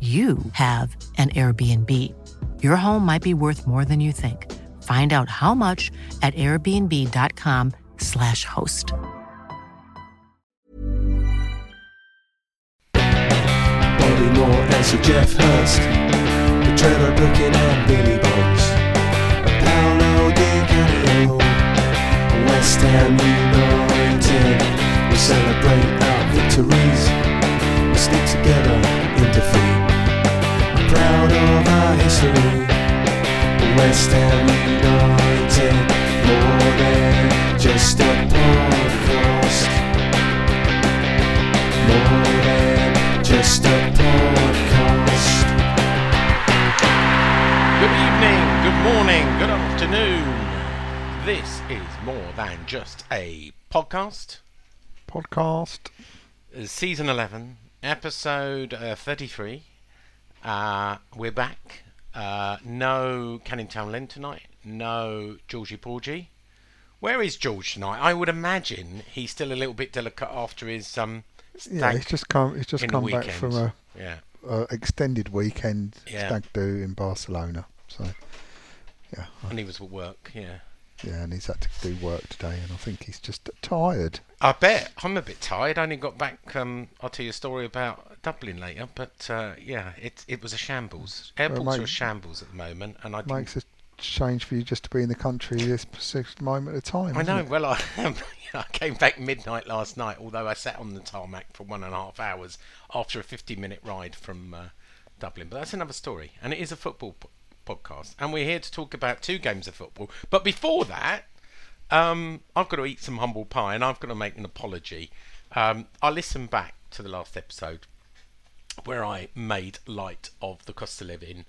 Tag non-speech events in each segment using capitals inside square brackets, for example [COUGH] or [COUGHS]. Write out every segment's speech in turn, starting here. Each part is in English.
you have an Airbnb. Your home might be worth more than you think. Find out how much at airbnb.com/slash host. Bobby Moore and Sir Geoff Hurst, the Trevor and Billy Bonds, Paolo West Ham United. We celebrate our victories, we stick together in defeat. Proud of our history, West Ham United, more than just a podcast. More than just a podcast. Good evening, good morning, good afternoon. This is more than just a podcast. podcast. Season 11, episode uh, 33. Uh, we're back. Uh, no Canning Town Lynn tonight. No Georgie Porgy. Where is George tonight? I would imagine he's still a little bit delicate after his um. Yeah, he's just come. He's just come back from a, Yeah. extended weekend Yeah. stag do in Barcelona. So, yeah, I- And he was at work. Yeah. Yeah, and he's had to do work today, and I think he's just tired. I bet. I'm a bit tired. I only got back. Um, I'll tell you a story about Dublin later. But uh, yeah, it it was a shambles. Airports are a shambles at the moment, and I Makes a change for you just to be in the country this moment of time. I know. it? Well, I, [LAUGHS] I came back midnight last night, although I sat on the tarmac for one and a half hours after a 50-minute ride from uh, Dublin. But that's another story, and it is a football podcast, and we're here to talk about two games of football. But before that, um, I've got to eat some humble pie, and I've got to make an apology. Um, I listened back to the last episode where I made light of the cost of living,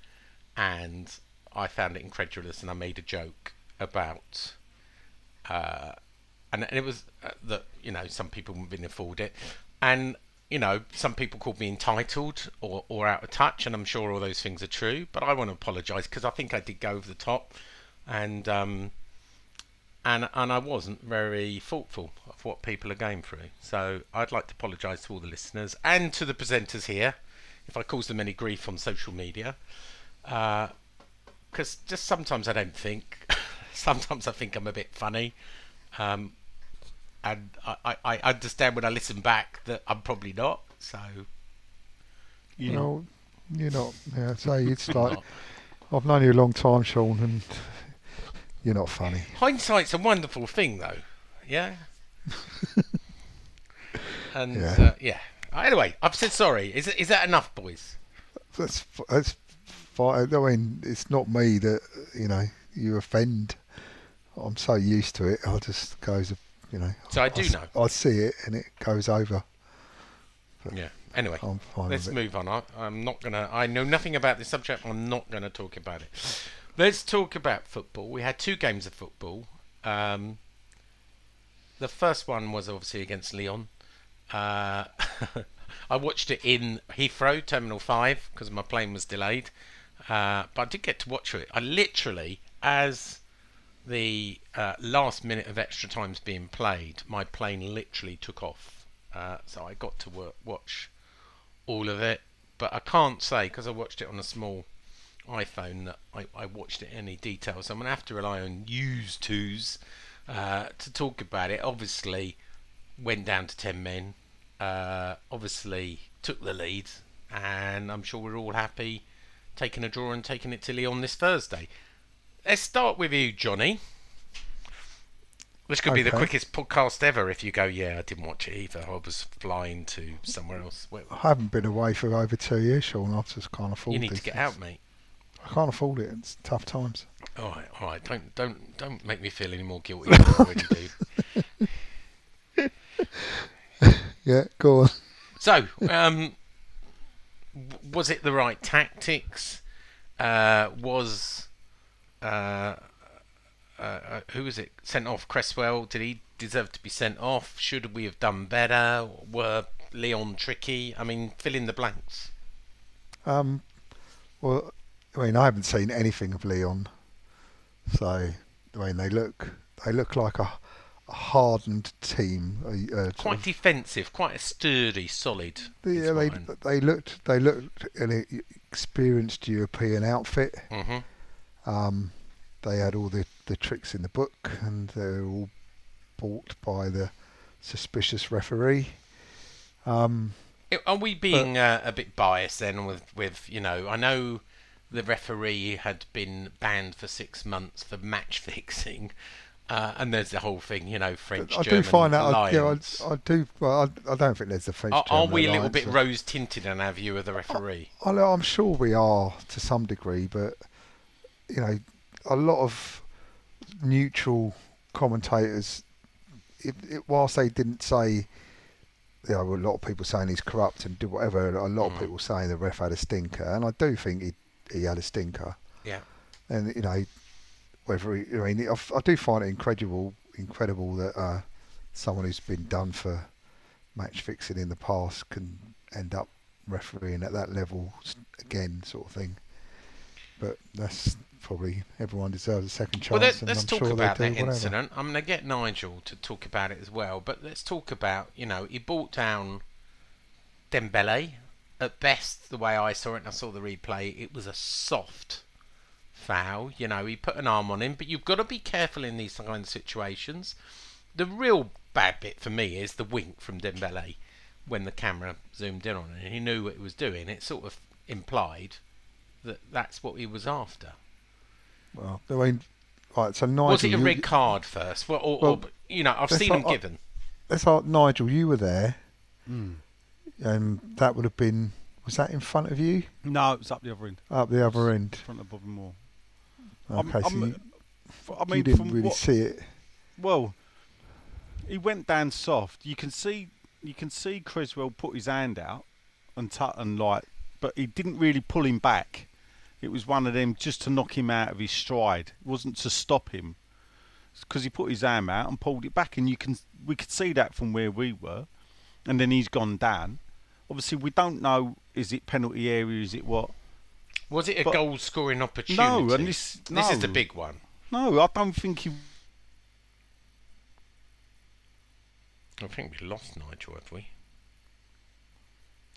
and I found it incredulous, and I made a joke about uh, and, and it was uh, that you know some people wouldn't afford it, and you know some people called me entitled or, or out of touch, and I'm sure all those things are true. But I want to apologise because I think I did go over the top, and um, and and I wasn't very thoughtful of what people are going through. So I'd like to apologise to all the listeners and to the presenters here if I caused them any grief on social media, because just sometimes I don't think. [LAUGHS] sometimes I think I'm a bit funny. Um, and I, I, understand when I listen back that I'm probably not. So, you know, you're not. Yeah, say it's [LAUGHS] like. I've known you a long time, Sean, and you're not funny. hindsight's a wonderful thing, though. Yeah. [LAUGHS] and Yeah. yeah. Uh, yeah. Anyway, I've said sorry. Is is that enough, boys? That's that's fine. I mean, it's not me that you know you offend. I'm so used to it. I just goes, you know. So I do s- know. I see it and it goes over. Yeah. Anyway, let's move on. I, I'm not gonna. I know nothing about this subject. I'm not gonna talk about it. Let's talk about football. We had two games of football. Um, the first one was obviously against Lyon. Uh, [LAUGHS] I watched it in Heathrow, Terminal Five, because my plane was delayed. Uh, but I did get to watch it. I literally, as the uh, last minute of extra time's being played, my plane literally took off. Uh, so I got to work, watch all of it. But I can't say, because I watched it on a small iPhone, that I, I watched it in any detail. So I'm going to have to rely on yous twos uh, to talk about it. Obviously, went down to 10 men. Uh, obviously, took the lead and I'm sure we're all happy taking a draw and taking it to Lyon this Thursday. Let's start with you, Johnny. Which could be the quickest podcast ever if you go, yeah, I didn't watch it either. I was flying to somewhere else. Well, I haven't been away for over two years, Sean. I just can't afford you need to get things. out, mate. I can't afford it. It's tough times. All right, all right. Don't, don't, don't make me feel any more guilty than I already do. [LAUGHS] Yeah, go on. So, um, was it the right tactics? Uh, was uh, uh, uh, who was it sent off? Cresswell. Did he deserve to be sent off? Should we have done better? Were Lyon tricky? I mean, fill in the blanks. Um, well, I mean, I haven't seen anything of Lyon, so I mean, they look they look like a, hardened team. Uh, Quite of- defensive, quite a sturdy, solid. yeah, they mine. they looked they looked an experienced European outfit. Mhm. Um, they had all the, the tricks in the book, and they were all bought by the suspicious referee. Um, Are we being uh, a bit biased then with, with, you know, I know the referee had been banned for six months for match [LAUGHS] fixing, uh, and there's the whole thing, you know, French I do find that. I, yeah. I, I do. Well, I, I don't think there's a French. are, are we a little bit rose tinted in our view of the referee? I I'm sure we are to some degree, but you know, a lot of neutral commentators, it, it, whilst they didn't say, you know, a lot of people saying he's corrupt and do whatever. A lot of Mm. people saying the ref had a stinker, and I do think he he had a stinker. Yeah. And you know, whether he, I mean, I do find it incredible, incredible that uh, someone who's been done for match fixing in the past can end up refereeing at that level again, sort of thing. But that's probably everyone deserves a second chance. Well, let, I'm talk sure about that whatever. incident. I'm going to get Nigel to talk about it as well, but let's talk about, you know, he brought down Dembele. At best, the way I saw it, and I saw the replay, it was a soft foul. You know, he put an arm on him, but you've got to be careful in these kind of situations. The real bad bit for me is the wink from Dembele when the camera zoomed in on it. and He knew what he was doing. It sort of implied that that's what he was after. Well, I mean, right. So Nigel, Was it a you- red card first? Well, or, Well, or, you know, I've seen not- them I- given. Let's ask Nigel. You were there, Hmm. and that would have been. Was that in front of you? No, it's up the other end, Up the other end. in front of Bobby Moore. Okay, I'm- so I'm- you, F- I mean, you didn't really what, see it. well, he went down soft. You can see, you can see Cresswell put his hand out and tut and like, but he didn't really pull him back. It was one of them just to knock him out of his stride. It wasn't to stop him, because he put his arm out and pulled it back, and you can we could see that from where we were, and then he's gone down. Obviously, we don't know is it penalty area, is it what? Was it a but- goal scoring opportunity? No, and this This is the big one. No, I don't think he. I think we lost Nigel, have we?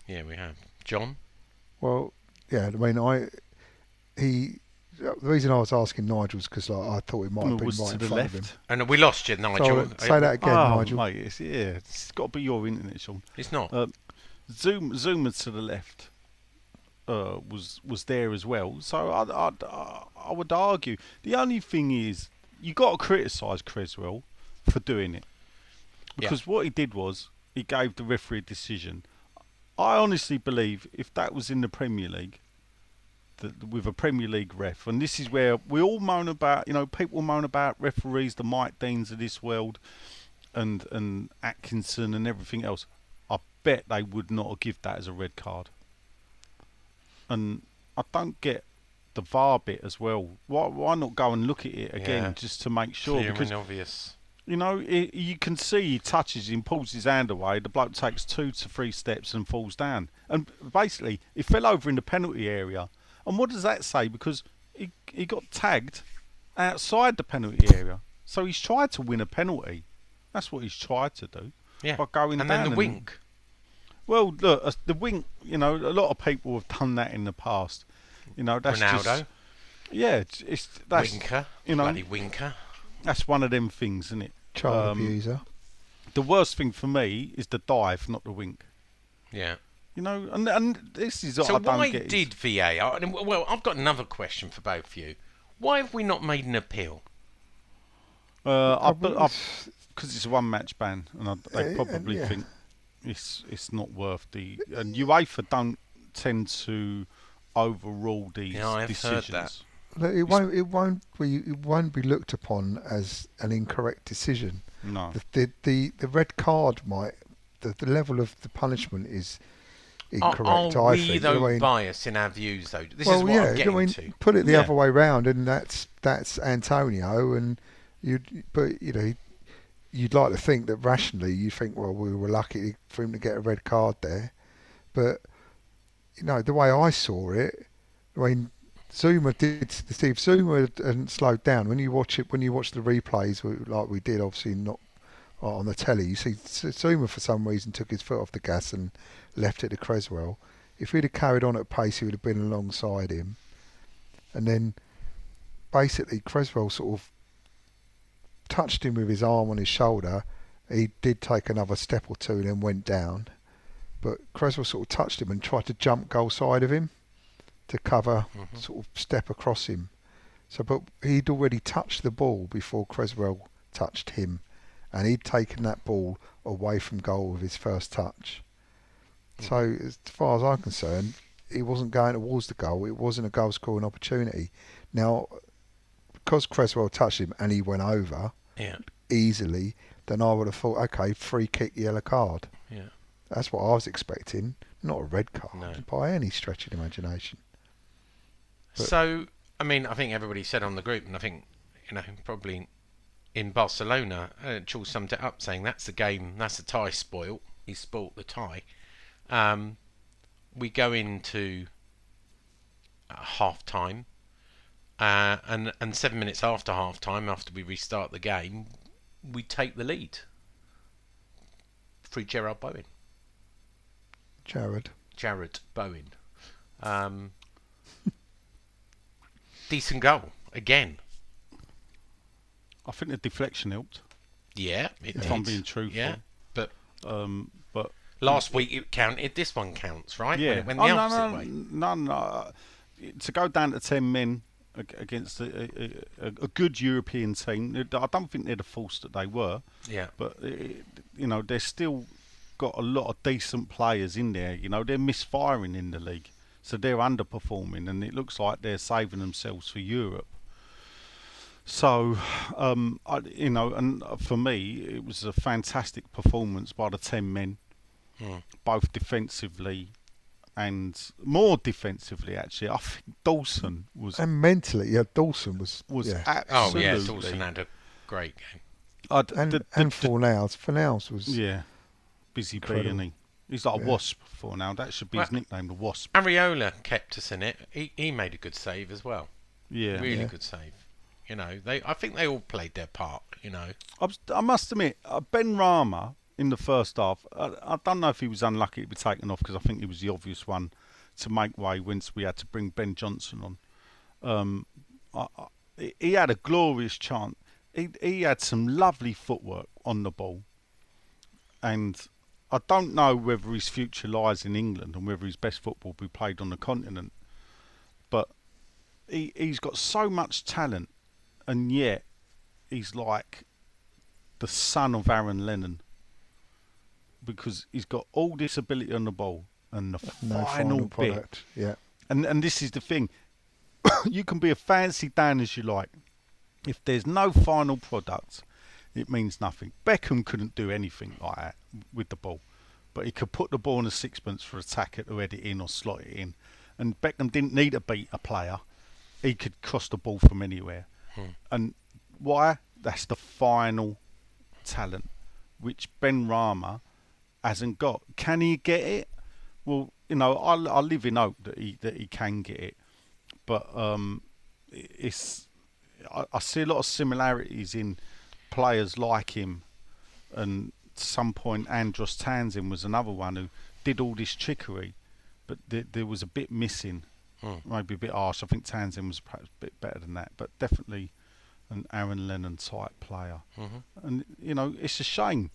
Yeah, we have. John? Well, yeah. I mean, I he. The reason I was asking Nigel is because like, I thought it might have been was right to in the front of left. him. And we lost you, Nigel. So, say that again, oh, Nigel. mate, it's, yeah, it's got to be your internet, Sean. It's not. Uh, Zoom, Zoomer to the left uh, was was there as well. So I, I, I would argue the only thing is you got to criticise Cresswell for doing it Yeah. because what he did was he gave the referee a decision. I honestly believe if that was in the Premier League, that with a Premier League ref, and this is where we all moan about, you know, people moan about referees, the Mike Deans of this world, and and Atkinson and everything else. I bet they would not have give that as a red card. And I don't get the VAR bit as well. Why why not go and look at it again Yeah. just to make sure? Clear because obvious. you know, it, you can see he touches him, pulls his hand away. The bloke takes two to three steps and falls down. And basically, he fell over in the penalty area. And what does that say? Because he he got tagged outside the penalty area, so he's tried to win a penalty. That's what he's tried to do. Yeah. By going and down then the and- wink. Well, look, uh, the wink. You know, a lot of people have done that in the past. You know, that's Ronaldo. just yeah. It's, it's that's winker. you know- Bloody winker. that's one of them things, isn't it? Child Um, abuser. The worst thing for me is the dive, not the wink. Yeah. You know, and and this is what So I don't why get. did VAR? Well, I've got another question for both of you. Why have we not made an appeal? Uh, I, Probably because it's a one match ban, and I, they Uh, probably yeah. think it's it's not worth the. And UEFA don't tend to overrule these Yeah, I have heard decisions. that. Look, it won't. It won't be. It won't be looked upon as an incorrect decision. No, The the the, the red card might. The, the level of the punishment is Are, incorrect. are I we think. though I mean, biased in our views though? This well, is what yeah. I'm getting I mean, to. put it the Yeah. other way round, and that's that's Antonio, and you'd But you know, you'd like to think that rationally, you think, well, we were lucky for him to get a red card there, but you know, the way I saw it, I mean, Zouma did. Steve Zouma and slowed down. When you watch it, when you watch the replays, like we did, obviously not on the telly, you see Zouma for some reason took his foot off the gas and left it to Cresswell. If he'd have carried on at pace, he would have been alongside him. And then basically Cresswell sort of touched him with his arm on his shoulder. He did take another step or two and then went down. But Cresswell sort of touched him and tried to jump goal side of him to cover, Mm-hmm. sort of step across him. So, but he'd already touched the ball before Cresswell touched him, and he'd taken that ball away from goal with his first touch. Hmm. So, as far as I'm concerned, he wasn't going towards the goal. It wasn't a goal scoring opportunity. Now, because Cresswell touched him and he went over Yeah, easily, then I would have thought, okay, free kick, yellow card. yeah. That's what I was expecting, not a red card No. by any stretch of the imagination. But- So, I mean, I think everybody said on the group, and I think, you know, probably in Barcelona, uh, Charles summed it up saying that's the game, that's the tie spoil. He spoilt the tie. Um, we go into uh, half time, uh, and and seven minutes after half time, after we restart the game, we take the lead. Free Gerard Bowen. Jared. Jarrod Bowen. Um, [LAUGHS] decent goal again. I think the deflection helped. Yeah, it If I'm being truthful. Yeah, but Um, but last week it counted. This one counts, right? yeah, When it oh, no, no, way. no, no, uh, To go down to ten men against a, a, a, good European team, I don't think they're the force that they were. Yeah, but uh, you know they're still got a lot of decent players in there. You know they're misfiring in the league, so they're underperforming, and it looks like they're saving themselves for Europe. So, um, I, you know, and for me, it was a fantastic performance by the ten men, Hmm. both defensively and more defensively. Actually, I think Dawson was And mentally, yeah, Dawson was was yeah. Oh yeah, Dawson had a great game. I'd- and the- the- and the- Fornals. Fornals was Yeah, busy bee, Incredible. he? He's like Yeah. a wasp for now. That should be his nickname, the wasp. Areola kept us in it. He, he made a good save as well. Yeah, really Yeah. good save. You know, they. I think they all played their part. You know, I, I must admit, uh, Benrahma in the first half. I, I don't know if he was unlucky to be taken off because I think he was the obvious one to make way once we had to bring Ben Johnson on. Um, I, I, he- he had a glorious chance. He, he had some lovely footwork on the ball, and I don't know whether his future lies in England and whether his best football will be played on the continent. But he he's got so much talent, and yet he's like the son of Aaron Lennon because he's got all this ability on the ball and the no final, final bit. Yeah, And and this is the thing, [COUGHS] you can be a fancy Dan as you like. If there's no final product, it means nothing. Beckham couldn't do anything like that with the ball, but he could put the ball in a sixpence for a attacker to head it in or slot it in. And Beckham didn't need to beat a player; he could cross the ball from anywhere. And why? That's the final talent, which Benrahma hasn't got. Can he get it? Well, you know, I, I live in hope that he that he can get it, but um, it's I, I see a lot of similarities in players like him, and some point Andros Townsend was another one who did all this trickery, but there, there was a bit missing, Hmm. maybe a bit harsh. I think Townsend was perhaps a bit better than that, but definitely an Aaron Lennon type player, Mhm. and you know it's a shame,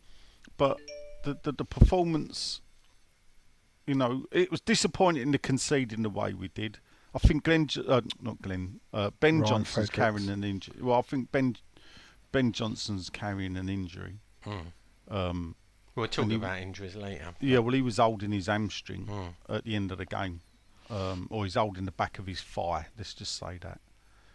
but the the, the performance you know, it was disappointing to concede in the way we did. I think Glenn, uh, not Glenn, uh, Ben Ryan Johnson's Fredericks. carrying an injury. Well, I think Ben Ben Johnson's carrying an injury. Um, We'll talk about injuries later. yeah, well, he was holding his hamstring Mm. at the end of the game, um, or he's holding the back of his thigh. Let's just say that,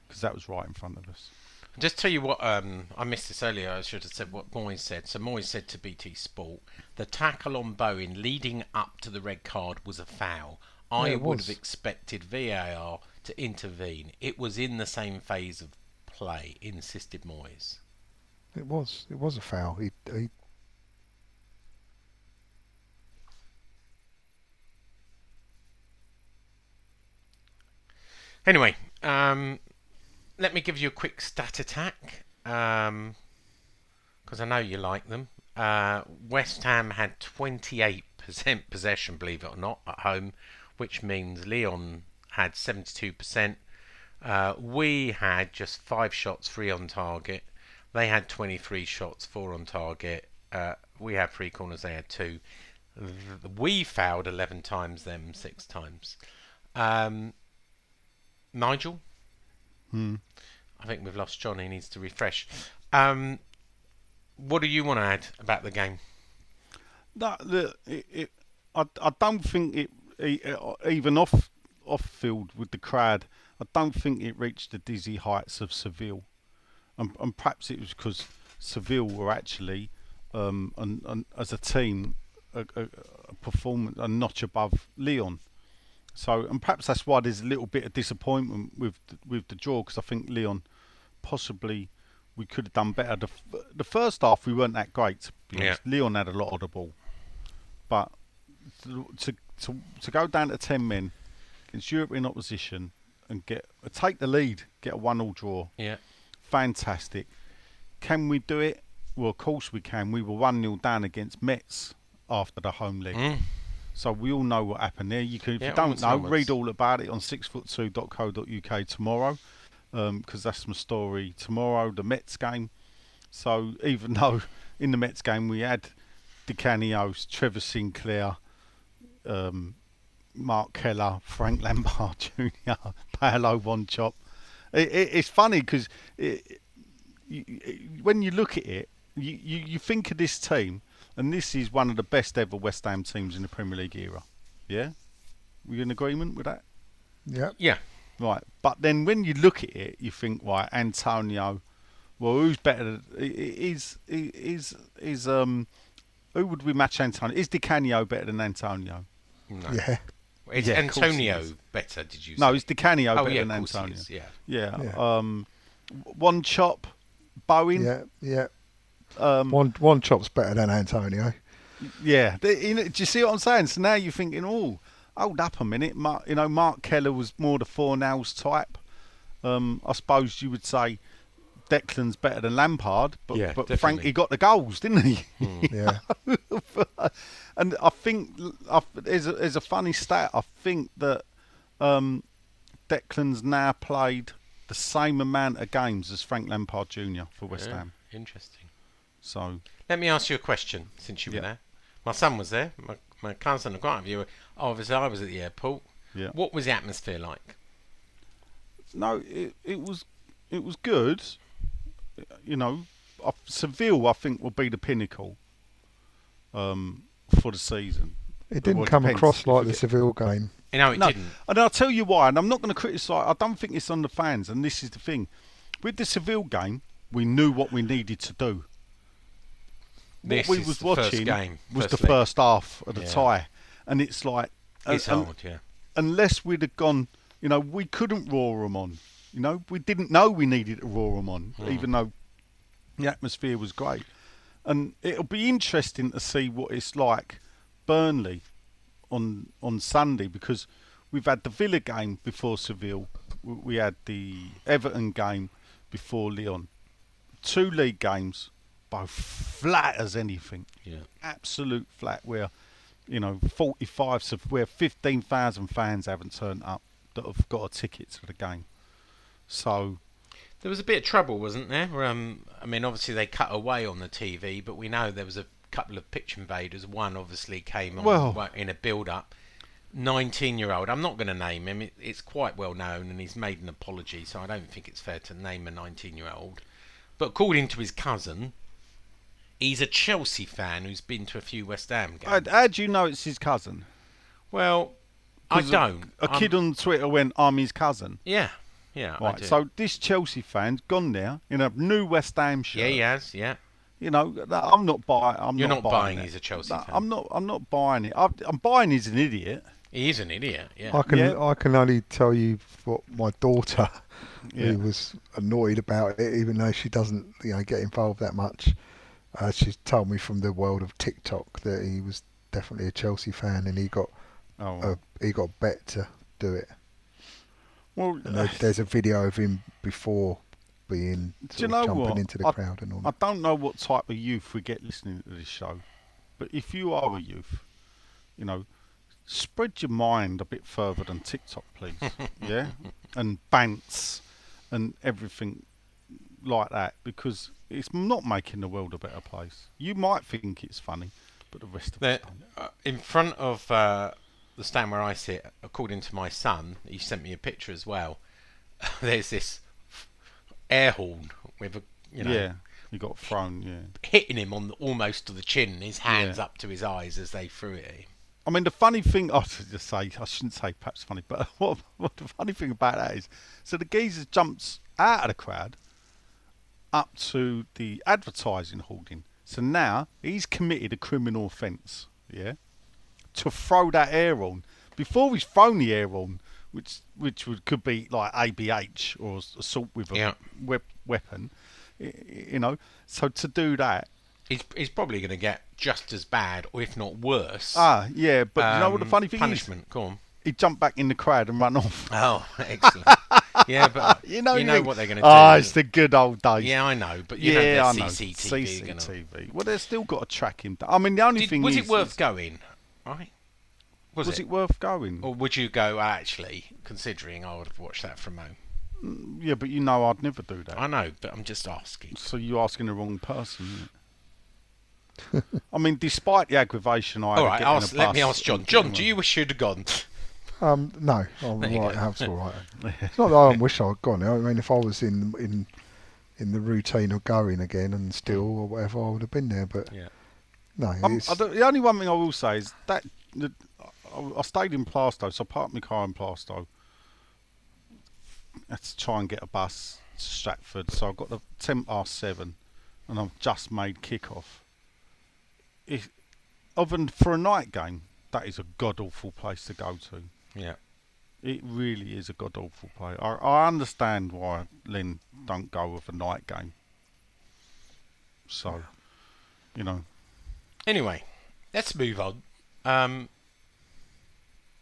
because that was right in front of us. Just tell you what um, I missed this earlier. I should have said what Moyes said. So Moyes said to BT Sport, the tackle on Bowen leading up to the red card was a foul. I Yeah, would was. have expected VAR to intervene. It was in the same phase of play, insisted Moyes. It was. It was a foul. He, he Anyway, um, let me give you a quick stat attack because I know you like them. Uh, West Ham had 28% possession, believe it or not, at home, which means Lyon had 72%. Uh, we had just five shots, three on target. They had 23 shots, four on target. Uh, we had three corners, they had two. We fouled 11 times, them six times. Um, Nigel? Hmm. I think we've lost John. He needs to refresh. Um, what do you want to add about the game? That the it, it I, I don't think it, uh, even off off field with the crowd. I don't think it reached the dizzy heights of Seville, and, and perhaps it was because Seville were actually, um, and, and as a team, a, a, a performance a notch above Lyon. So, and perhaps that's why there's a little bit of disappointment with the, with the draw because I think Lyon possibly we could have done better. The, f- the first half we weren't that great. Yeah. Lyon had a lot of the ball, but to, to to to go down to ten men against European opposition and get take the lead, get a one-all draw, Yeah. fantastic. Can we do it? Well, of course we can. We were one 0 down against Metz after the home leg. Mm. So we all know what happened there. You can, if Yeah, you don't know, read all about it on sixfoot2.co.uk tomorrow, because that's my story tomorrow. The Metz game. So even [LAUGHS] though in the Metz game we had Di Canios, Trevor Sinclair, um, Marc Keller, Frank Lampard [LAUGHS] Jr., Paulo Wanchope, it, it, it's funny because it, when you look at it, you, you, you think of this team, and this is one of the best ever West Ham teams in the Premier League era. Yeah? We in agreement with that? yeah. Yeah. Right. But then when you look at it, you think, right, Antonio, well, who's better? than- i- i- Is, is, is, um, who would we match Antonio? Is Di Canio better than Antonio? No. Yeah. Is Yeah, of course he Antonio is. better, did you say? No, say? is Di Canio oh, better yeah, than of course he Antonio? is, yeah. Yeah. Yeah. Um, Wanchope, Bowen. Yeah. Yeah. Um, One Wanchope's better than Antonio. Yeah, They- you know, do you see what I'm saying? So now you're thinking, oh, hold up a minute. Mark, you know, Marc Keller was more the Fornals type. Um, I suppose you would say Declan's better than Lampard, but, Yeah, but definitely. Frankie got the goals, didn't he? Yeah. [LAUGHS] and I think I, there's, a, there's a funny stat. I think that um, Declan's now played the same amount of games as Frank Lampard Jr. for West Yeah, Ham. Interesting. So Let me ask you a question since you were there. My son was there. My, my cousin and quite a few. Obviously, I was at the airport. yeah. What was the atmosphere like? No, it it was it was good. You know, I- Seville I think will be the pinnacle um, for the season. It didn't Well, it come depends across like the Seville game. You know, it no, didn't. and I'll tell you why. And I'm not going to criticise. I don't think it's on the fans. And this is the thing: with the Seville game, we knew what we needed to do. This what we was watching game, was the leg. first half of the Yeah. tie, and it's like It's and- hard, yeah. unless we'd have gone, you know, we couldn't roar them on. You know, we didn't know we needed to roar them on, Hmm. even though the atmosphere was great. And it'll be interesting to see what it's like Burnley on on Sunday because we've had the Villa game before Seville, we had the Everton game before Leon, two league games, flat as anything Yeah. absolute flat where you know 45 so where 15,000 fans haven't turned up that have got a ticket to the game so There was a bit of trouble, wasn't there? Um, I mean, obviously they cut away on the TV, but we know there was a couple of pitch invaders. One obviously came on Well- in a build-up. 19-year-old. I'm not going to name him. It, it's quite well known, and he's made an apology, so I don't think it's fair to name a 19-year-old. But according to his cousin, he's a Chelsea fan who's been to a few West Ham games. how do you know it's his cousin? well, I don't. A, I'm- kid on Twitter went, "I'm his cousin." Yeah, yeah. I Right. do. So this Chelsea fan's gone now in a new West Ham shirt. yeah, he has. Yeah. You know, I'm not buying. I'm You're not, not buying it. he's a Chelsea No, fan. I'm not. I'm not buying it. I'm, I'm buying he's an idiot. He is an idiot. Yeah. I can Yeah. I can only tell you what my daughter, [LAUGHS] Yeah. who was annoyed about it, even though she doesn't you know get involved that much. Uh, she's told me from the world of TikTok that he was definitely a Chelsea fan and he got Oh. a he got bet to do it. well, And there, [SIGHS] there's a video of him before being Do you know jumping what? into the I- crowd and all I don't know what type of youth we get listening to this show, but if you are a youth, you know, spread your mind a bit further than TikTok, please. [LAUGHS] yeah, and bants and everything like that because it's not making the world a better place. You might think it's funny, but the rest of don't. uh, in front of uh, the stand where I sit, according to my son, he sent me a picture as well. [LAUGHS] There's this air horn with a, you know, yeah, you got thrown. Yeah. hitting him on the, almost to the chin, his hands Yeah. up to his eyes as they threw it at him. I mean, the funny thing, [LAUGHS] I should just say, I shouldn't say perhaps funny, but [LAUGHS] what, what the funny thing about that is, so the geezer jumps out of the crowd up to the advertising hoarding. So now he's committed a criminal offence, yeah, to throw that air on. Before he's thrown the air on, which which would, could be like ABH or assault with a Yeah. wep- weapon, you know. So to do that, He's, he's probably going to get just as bad, or if not worse. ah, yeah. But you know what the um, funny thing is? punishment. Go on. He jumped back in the crowd and ran off. Oh, [LAUGHS] excellent. Yeah, but [LAUGHS] You know, you know what they're going to do. Ah, it's the good old days. yeah, I know, but you yeah, know I know. CCTV. Well, they've still got to track him. down. I mean, the only Did, thing was is, it worth is- going? Right? Was, Was it? it worth going? Or would you go actually, considering I would have watched that from home? Yeah, but you know, I'd never do that. I know, but I'm just asking. So you're asking the wrong person. Isn't it? [LAUGHS] I mean, despite the aggravation I All right, ask, let me ask John. John, do you wish you'd have gone? Um, no, I'm There right. That's all right. [LAUGHS] It's not that I wish I'd gone. I mean, if I was in in in the routine of going again and still or whatever, I would have been there. But Yeah. no, Um, the only one thing I will say is that the, I, I stayed in Plaistow, so I parked my car in Plaistow. Had to try and get a bus to Stratford, so I've got the ten past seven, and I've just made kick-off. If, other than for a night game, that is a god awful place to go to. Yeah. It really is a god awful play. I, I understand why Lynn don't go with a night game. So, you know, Anyway, let's move on. Um,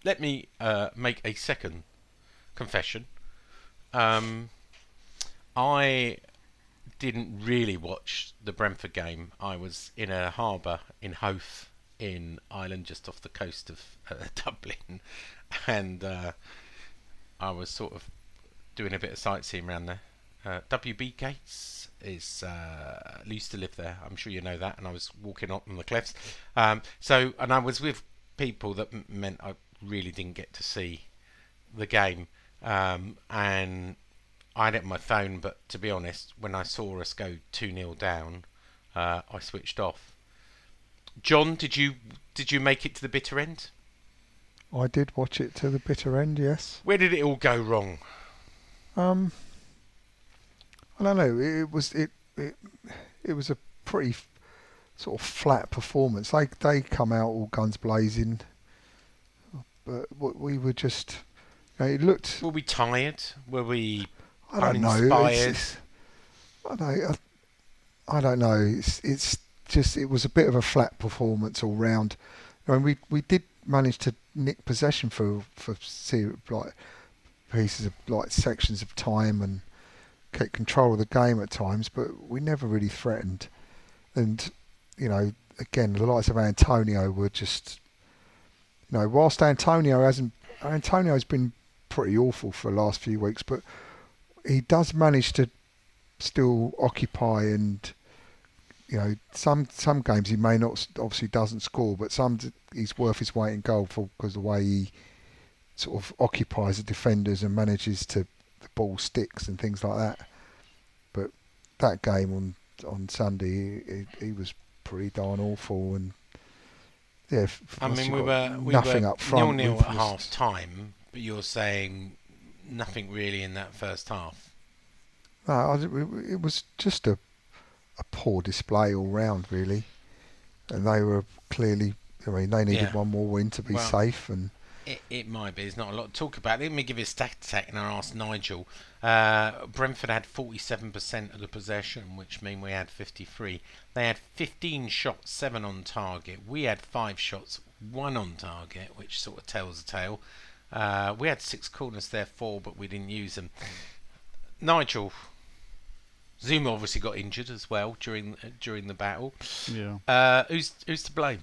let me uh, make a second confession. Um, I didn't really watch the Brentford game. I was in a harbour in Howth in Ireland, just off the coast of uh, [LAUGHS] Dublin, and uh, I was sort of doing a bit of sightseeing around there. Uh, WB Yeats is uh, used to live there. I'm sure you know that. And I was walking up on the cliffs. Um, so, and I was with people that m- meant I really didn't get to see the game. Um, and I had it on my phone, but to be honest, when I saw us go two 0 down, uh, I switched off. John, did you did you make it to the bitter end? I did watch it to the bitter end. Yes. Where did it all go wrong? Um, I don't know. It, it was it, it it was a pretty f- sort of flat performance. They they come out all guns blazing, but we were just. You know, it looked. Were we tired? Were we I don't know. uninspired? It's, it's, I don't know. I, I don't know. It's it's just it was a bit of a flat performance all round. I mean, we we did manage to nick possession for for ser- like pieces of like sections of time and get control of the game at times, but we never really threatened. And you know, again, the likes of Antonio were just, you know, whilst Antonio hasn't, Antonio's been pretty awful for the last few weeks, but he does manage to still occupy and you know, some some games he may not obviously doesn't score, but some he's worth his weight in gold for because the way he sort of occupies the defenders and manages to the ball sticks and things like that. But that game on on Sunday, he, he was pretty darn awful and. Yeah, I mean, we were we nothing were up front. nil nil at half time, but you're saying nothing really in that first half. No, I, it was just a a poor display all round, really. And they were clearly, I mean, they needed Yeah. one more win to be Well, safe. And It, it might be. There's not a lot to talk about. Let me give you a stat attack and I'll ask Nigel. Uh, Brentford had 47% of the possession, which mean we had 53. They had 15 shots, 7 on target. We had 5 shots, 1 on target, which sort of tells the tale. Uh, we had 6 corners there, 4, but we didn't use them. Nigel, Zouma obviously got injured as well during uh, during the battle. Yeah. Uh, who's who's to blame?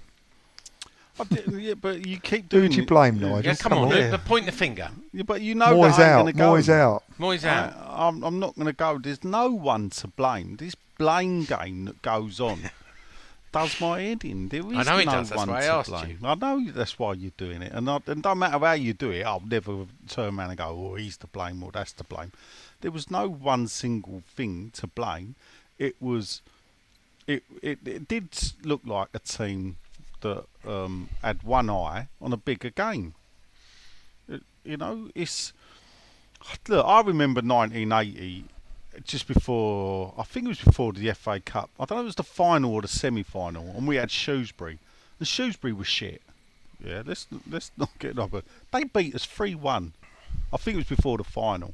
I did- yeah, but you keep who doing do you blame, yeah. Nigel? Yeah, come on, on. uh, point the finger. Yeah, but you know Moyes that out. ain't gonna Moyes go. out. Moyes out. I, I'm, I'm not going to go. There's no one to blame. This blame game that goes on [LAUGHS] does my head in. There is I know it no does, that's one why I to asked blame. you. I know that's why you're doing it, and I, and no matter how you do it, I'll never turn around and go, "Oh, he's to blame," or "That's to blame." There was no one single thing to blame. It was, it it, it did look like a team that um, had one eye on a bigger game. It- you know, it's look. I remember 1980, just before I think it was before the FA Cup. I don't know it was the final or the semi-final, and we had Shrewsbury. And Shrewsbury was shit. Yeah, let's let's not get up. They beat us three one. I think it was before the final.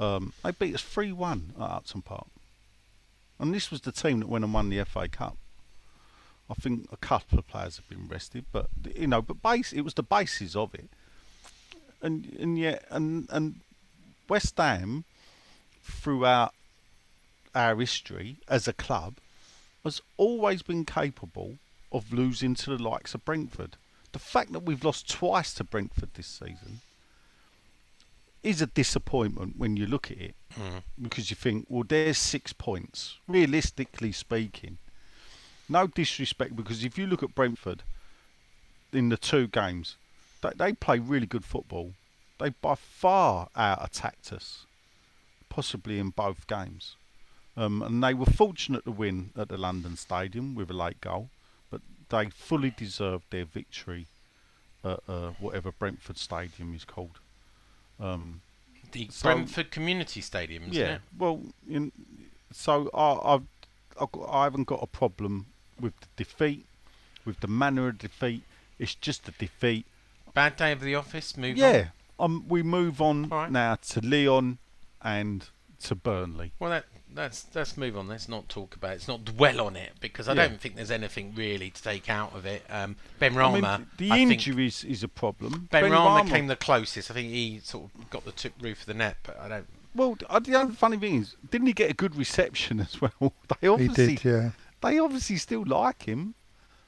Um, they beat us three one at Upton Park, and this was the team that went and won the FA Cup. I think a couple of players have been rested, but you know, but base it was the basis of it, and and yet and and West Ham throughout our history as a club has always been capable of losing to the likes of Brentford. The fact that we've lost twice to Brentford this season is a disappointment when you look at it because you think, well, there's six points. Realistically speaking, no disrespect because if you look at Brentford in the two games, they, they play really good football. They by far out attacked us, possibly in both games. Um, and they were fortunate to win at the London Stadium with a late goal, but they fully deserved their victory at uh, whatever Brentford Stadium is called. Um, The So- Brentford Community Stadium, isn't yeah, it? well, in, so I, I've, I've got, I haven't got a problem with the defeat, with the manner of defeat. It's just a defeat. Bad day of the office. Move on. Yeah, um, we move on right. now to Lyon and to Burnley. Well, that that's let's move on. Let's not talk about. it. Let's not dwell on it because I Yeah. don't think there's anything really to take out of it. Um, ben I mean, the I think injuries is a problem. Ben, Rama Benrahma- came the closest. I think he sort of got the tip roof of the net, but I don't. Well, uh, the other funny thing is, didn't he get a good reception [LAUGHS] as well? they he obviously, did, yeah. they obviously still like him.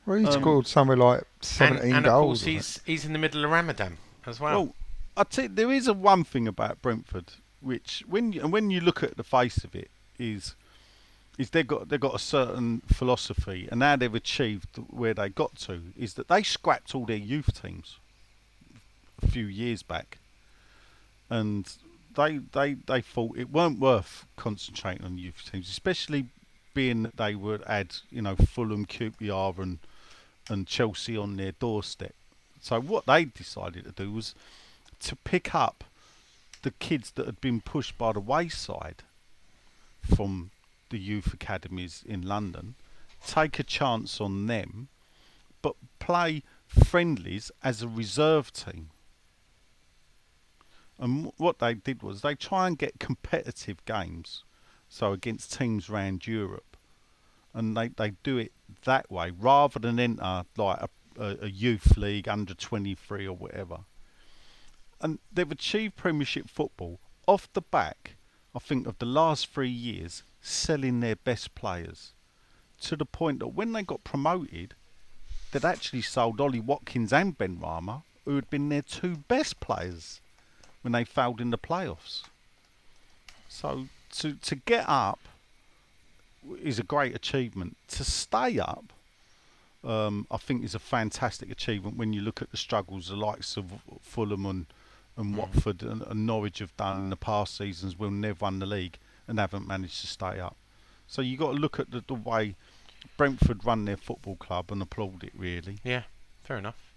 Well, he Um, scored somewhere like And, 17 and of goals. course, wasn't it? he's he's in the middle of Ramadan as well. Well, I tell you, there is a one thing about Brentford, which when you, and when you look at the face of it, is is they've got they've got a certain philosophy, and now they've achieved where they got to is that they scrapped all their youth teams a few years back, and they they they thought it weren't worth concentrating on youth teams, especially being that they would add you know Fulham, QPR, and and Chelsea on their doorstep. So what they decided to do was to pick up the kids that had been pushed by the wayside from the youth academies in London, take a chance on them, but play friendlies as a reserve team. And what they did was they try and get competitive games, so against teams around Europe, and they, they do it that way rather than enter like a, a, a youth league under 23 or whatever. And they've achieved Premiership football off the back, I think, of the last three years selling their best players to the point that when they got promoted, they'd actually sold Ollie Watkins and Benrahma, who had been their two best players when they failed in the playoffs. So to to get up is a great achievement. To stay up, um, I think is a fantastic achievement when you look at the struggles the likes of Fulham and, and Watford and, and Norwich have done in the past seasons when they've won the league and haven't managed to stay up. So you've got to look at the, the way Brentford run their football club and applaud it really. Yeah, fair enough.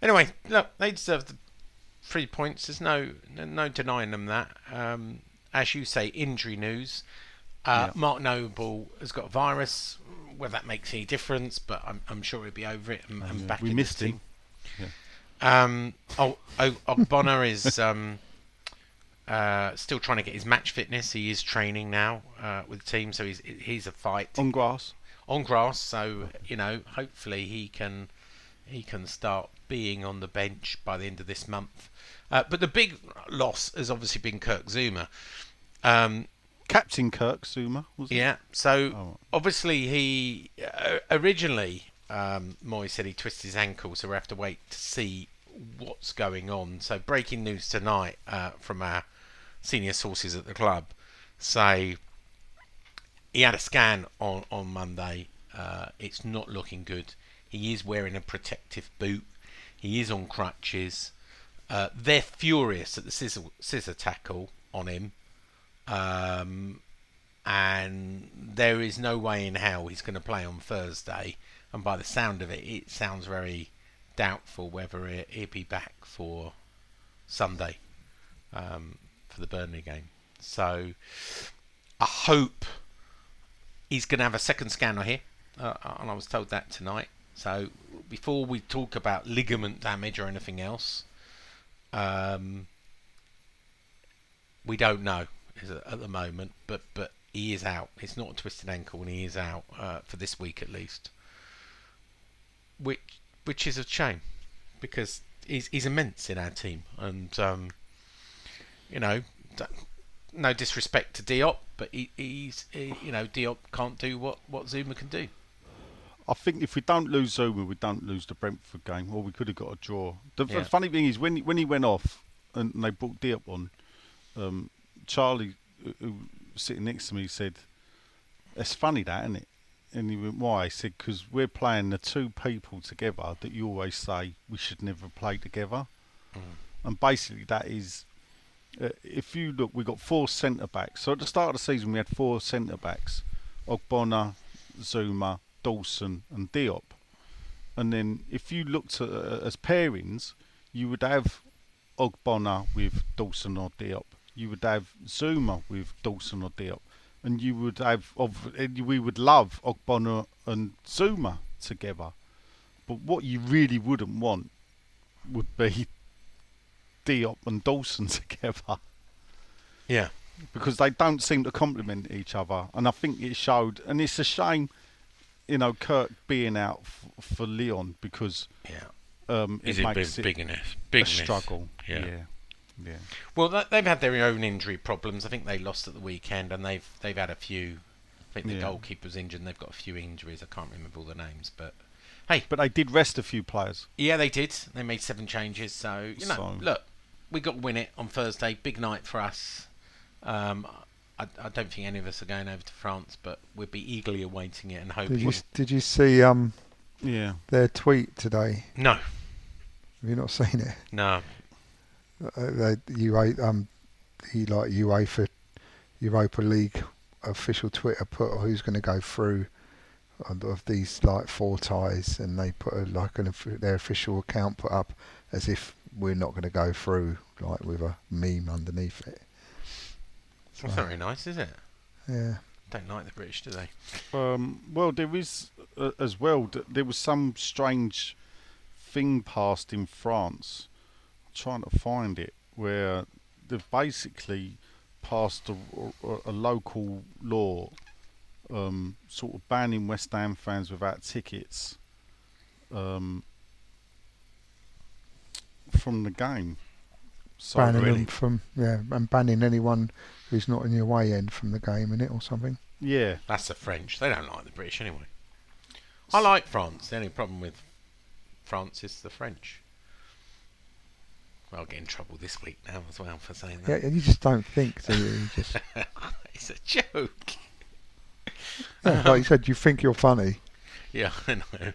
Anyway, look, they deserve the three points. There's no no denying them that. Um, as you say, injury news. Uh, Yeah. Mark Noble has got a virus. Whether that makes any difference, but I'm, I'm sure he'll be over it and, and yeah. back. We in the missed him. Um, oh, oh, Ogbonna is um, uh, still trying to get his match fitness. He is training now uh, with the team, so he's he's a fight On grass. on grass. So you know, hopefully he can he can start being on the bench by the end of this month. Uh, but the big loss has obviously been Kirk Zouma. Um, Captain Kirk Zouma, was it? yeah. So Oh. obviously he uh, originally um, Moyes said he twisted his ankle, so we have to wait to see what's going on. So breaking news tonight uh, from our senior sources at the club say he had a scan on on Monday. Uh, it's not looking good. He is wearing a protective boot. He is on crutches. Uh, they're furious at the scissor, scissor tackle on him. Um, and there is no way in hell he's going to play on Thursday. And by the sound of it, it sounds very doubtful whether it, he'll be back for Sunday um, for the Burnley game. So I hope he's going to have a second scanner here, uh, and I was told that tonight. So before we talk about ligament damage or anything else, um, we don't know at at the moment, but but he is out. It's not a twisted ankle, and he is out uh, for this week at least. Which which is a shame because he's he's immense in our team, and um, you know, no disrespect to Diop, but he, he's he, you know Diop can't do what what Zouma can do. I think if we don't lose Zouma, we don't lose the Brentford game, or we could have got a draw. The Yeah. funny thing is, when he- when he went off and they brought Diop on, um, Charlie, who- who was sitting next to me, said, "It's funny that, isn't it?" And he went, "Why?" He said, "Because we're playing the two people together that you always say we should never play together." And basically, that is, uh, if you look, we got four centre backs. So at the start of the season, we had four centre backs: Ogbonna, Zouma, Dawson, and Diop. And then if you looked at uh, as pairings, you would have Ogbonna with Dawson or Diop. You would have Zouma with Dawson or Diop, and you would have of and we would love Ogbonna and Zouma together. But what you really wouldn't want would be Diop and Dawson [LAUGHS] together Yeah, because they don't seem to complement each other, and I think it showed. And it's a shame, you know, Kirk being out f- for Lyon because yeah. um, Is it it big, makes it bigness? a struggle. Yeah. yeah, yeah. Well, they've had their own injury problems. I think they lost at the weekend, and they've they've had a few. I think the Yeah. goalkeeper's injured. and They've got a few injuries. I can't remember all the names, but hey, But they did rest a few players. yeah, they did. They made seven changes. So you know, So- look, we got to win it on Thursday. Big night for us. Um, I, I don't think any of us are going over to France, but we'll be eagerly awaiting it and hoping. Did hoping. you did you see um Yeah, their tweet today? No, Have you not seen it? no. Uh, they, UA, um, he like UEFA, Europa League official Twitter put who's going to go through of of these like four ties, and they put a, like an, their official account put up as if we're not going to go through, like with a meme underneath it. That's not very nice, is it? Yeah, Don't like the British, do they? Um, well, there is uh, as well. There was some strange thing passed in France. I'm trying to find it where they've basically passed a, a, a local law, um, sort of banning West Ham fans without tickets um, from the game. So banning really, them from yeah, and banning anyone who's not in your way end from the game in it or something. yeah, That's the French. They don't like the British anyway. I like France. The only problem with France is the French. Well, I'll get in trouble this week now as well for saying that. and you just don't think, do you? You just [LAUGHS] it's a joke. [LAUGHS] Yeah, like you said, you think you're funny. Yeah, [LAUGHS] I know.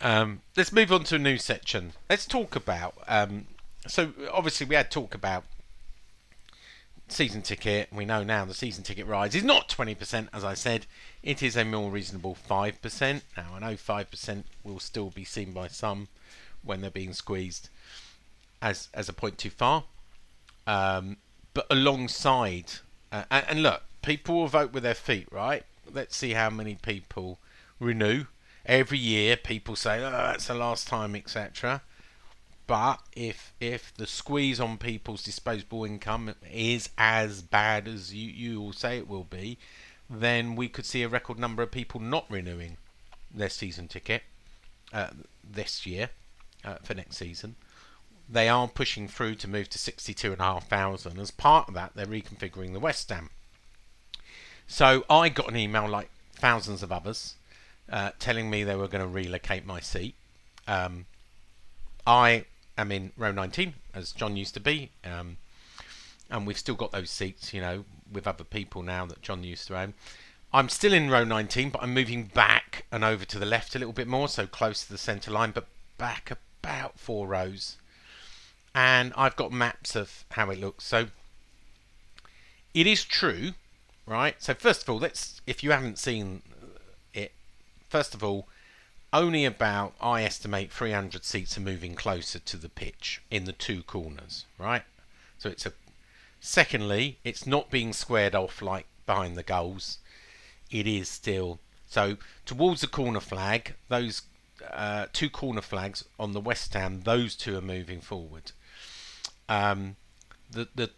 Um, let's move on to a new section. Let's talk about. Um, so obviously we had talk about season ticket. We know now the season ticket rise is not 20%, as I said. It is a more reasonable 5%. Now I know 5% will still be seen by some when they're being squeezed as as a point too far. Um, but alongside, uh, and, and look, people will vote with their feet, right? Let's see how many people renew. Every year, people say, "Oh, that's the last time," etc. But if if the squeeze on people's disposable income is as bad as you you all say it will be, then we could see a record number of people not renewing their season ticket uh, this year uh, for next season. They are pushing through to move to 62,500. As part of that, they're reconfiguring the West Ham. So I got an email, like thousands of others, uh, telling me they were going to relocate my seat. Um, I am in row 19, as John used to be, um, and we've still got those seats, you know, with other people now that John used to own. I'm still in row 19, but I'm moving back and over to the left a little bit more, so close to the centre line, but back about four rows. And I've got maps of how it looks. So it is true, right? So first of all, let's if you haven't seen it, first of all, only about I estimate 300 seats are moving closer to the pitch in the two corners, right? So it's a secondly, it's not being squared off like behind the goals. It is still so towards the corner flag. Those uh, two corner flags on the West Ham, those two are moving forward. Um, the the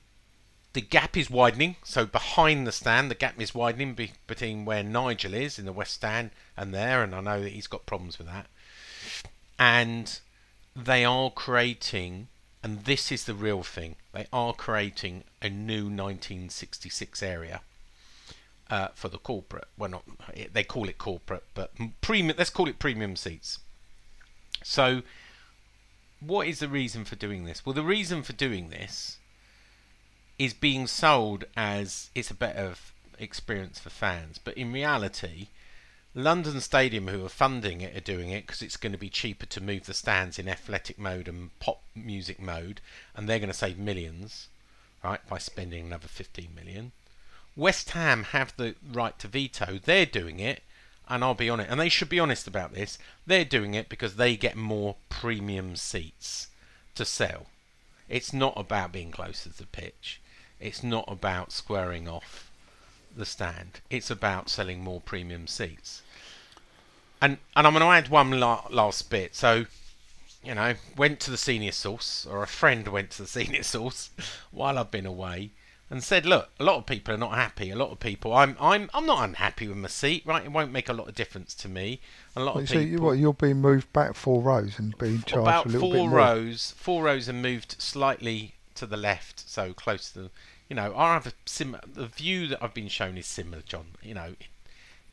the gap is widening. So behind the stand, the gap is widening be- between where Nigel is in the West Stand and there, and I know that he's got problems with that. And they are creating, and this is the real thing, they are creating a new 1966 area. Uh, for the corporate, well, not they call it corporate, but premium. Let's call it premium seats. So, what is the reason for doing this? Well, the reason for doing this is being sold as it's a better experience for fans, but in reality, London Stadium, who are funding it, are doing it because it's going to be cheaper to move the stands in athletic mode and pop music mode, and they're going to save millions, right, by spending another 15 million. West Ham have the right to veto. They're doing it, and I'll be honest, and they should be honest about this. They're doing it because they get more premium seats to sell. It's not about being closer to the pitch. It's not about squaring off the stand. It's about selling more premium seats. And and I'm going to add one la- last bit. So, you know, went to the senior source, or a friend went to the [LAUGHS] senior source while I've been away, and said, look, a lot of people are not happy. A lot of people, I'm I'm I'm not unhappy with my seat. Right, it won't make a lot of difference to me. A lot Well, of you see, people. what, you're being moved back four rows and being charged about a little four bit more. rows, four rows are moved slightly to the left, so close to the. You know, I have a sim. The view that I've been shown is similar, John. You know, it,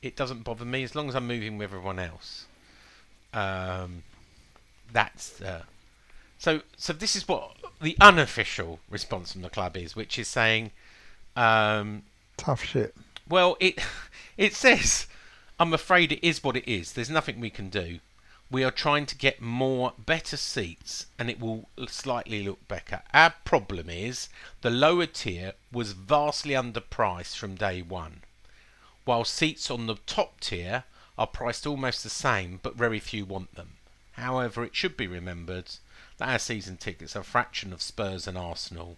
it doesn't bother me as long as I'm moving with everyone else. Um, that's uh, so. So this is what the unofficial response from the club is, which is saying, um, Tough shit. well, it [LAUGHS] it says, I'm afraid it is what it is. There's nothing we can do. We are trying to get more better seats and it will slightly look better. Our problem is the lower tier was vastly underpriced from day one, while seats on the top tier are priced almost the same, but very few want them. However, it should be remembered that season tickets a fraction of Spurs and Arsenal,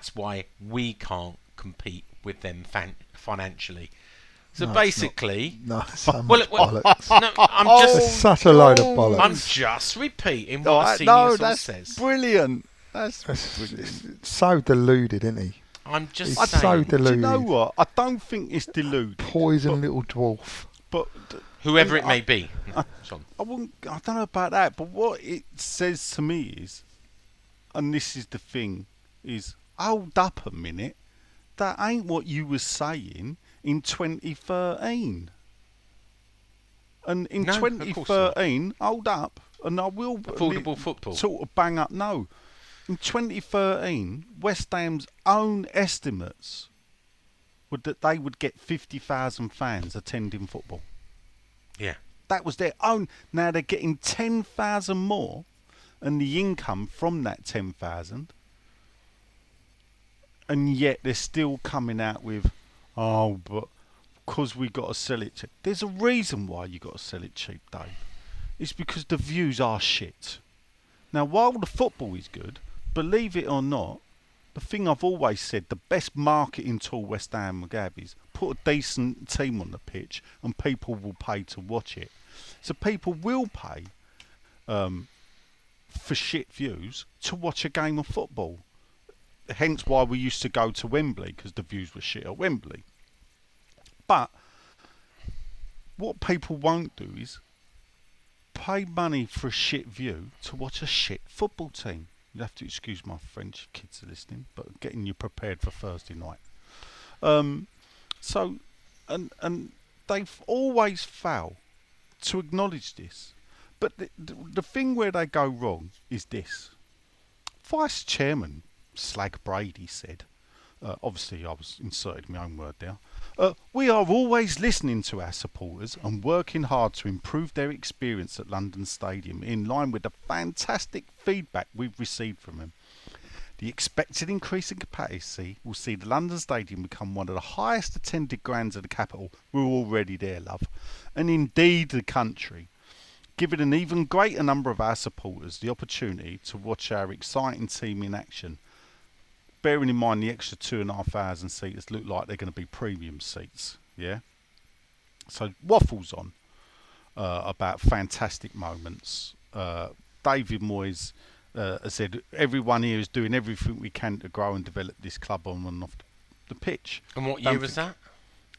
That's why we can't compete with them fan- financially. So No, it's not. basically, No, [LAUGHS] so well, well, bollocks. no, I'm oh, It's just, such a load of oh. bollocks. I'm just repeating Oh, what a I- senior no, source that's says. brilliant. That's It's- brilliant. it's- it's so deluded, isn't he? I'm just It's so deluded. Do you know what? I don't think it's deluded. Poison little dwarf. But whoever it I- may be. [LAUGHS] John. I wouldn't. I don't know about that. But what it says to me is, and this is the thing, is hold up a minute. That ain't what you was saying in 2013. And in No, of course not. 2013, hold up, and I will Affordable football. Sort of bang up. No, in 2013, West Ham's own estimates were that they would get 50,000 fans attending football. Yeah. That was their own. Now they're getting 10,000 more, and the income from that 10,000, and yet they're still coming out with, oh, but because we got to sell it cheap. There's a reason why you got to sell it cheap, Dave. It's because the views are shit. Now, while the football is good, believe it or not, the thing I've always said, the best marketing tool West Ham have is put a decent team on the pitch and people will pay to watch it. So people will pay um, for shit views to watch a game of football. Hence why we used to go to Wembley because the views were shit at Wembley. But what people won't do is pay money for a shit view to watch a shit football team. You'll have to excuse my French kids are listening, but getting you prepared for Thursday night. Um, so, and and they've always failed to acknowledge this. But the, the, the thing where they go wrong is this. Vice Chairman Slag Brady said, uh, obviously I was inserting my own word there, uh, we are always listening to our supporters and working hard to improve their experience at London Stadium in line with the fantastic feedback we've received from them. The expected increase in capacity will see the London Stadium become one of the highest attended grounds of the capital. We're already there, love. And indeed the country. Giving an even greater number of our supporters the opportunity to watch our exciting team in action. Bearing in mind the extra two and a half thousand seats look like they're going to be premium seats. Yeah? So waffles on uh, about fantastic moments. Uh, David Moyes uh, said everyone here is doing everything we can to grow and develop this club on and off the pitch. And what Don't year was think- that?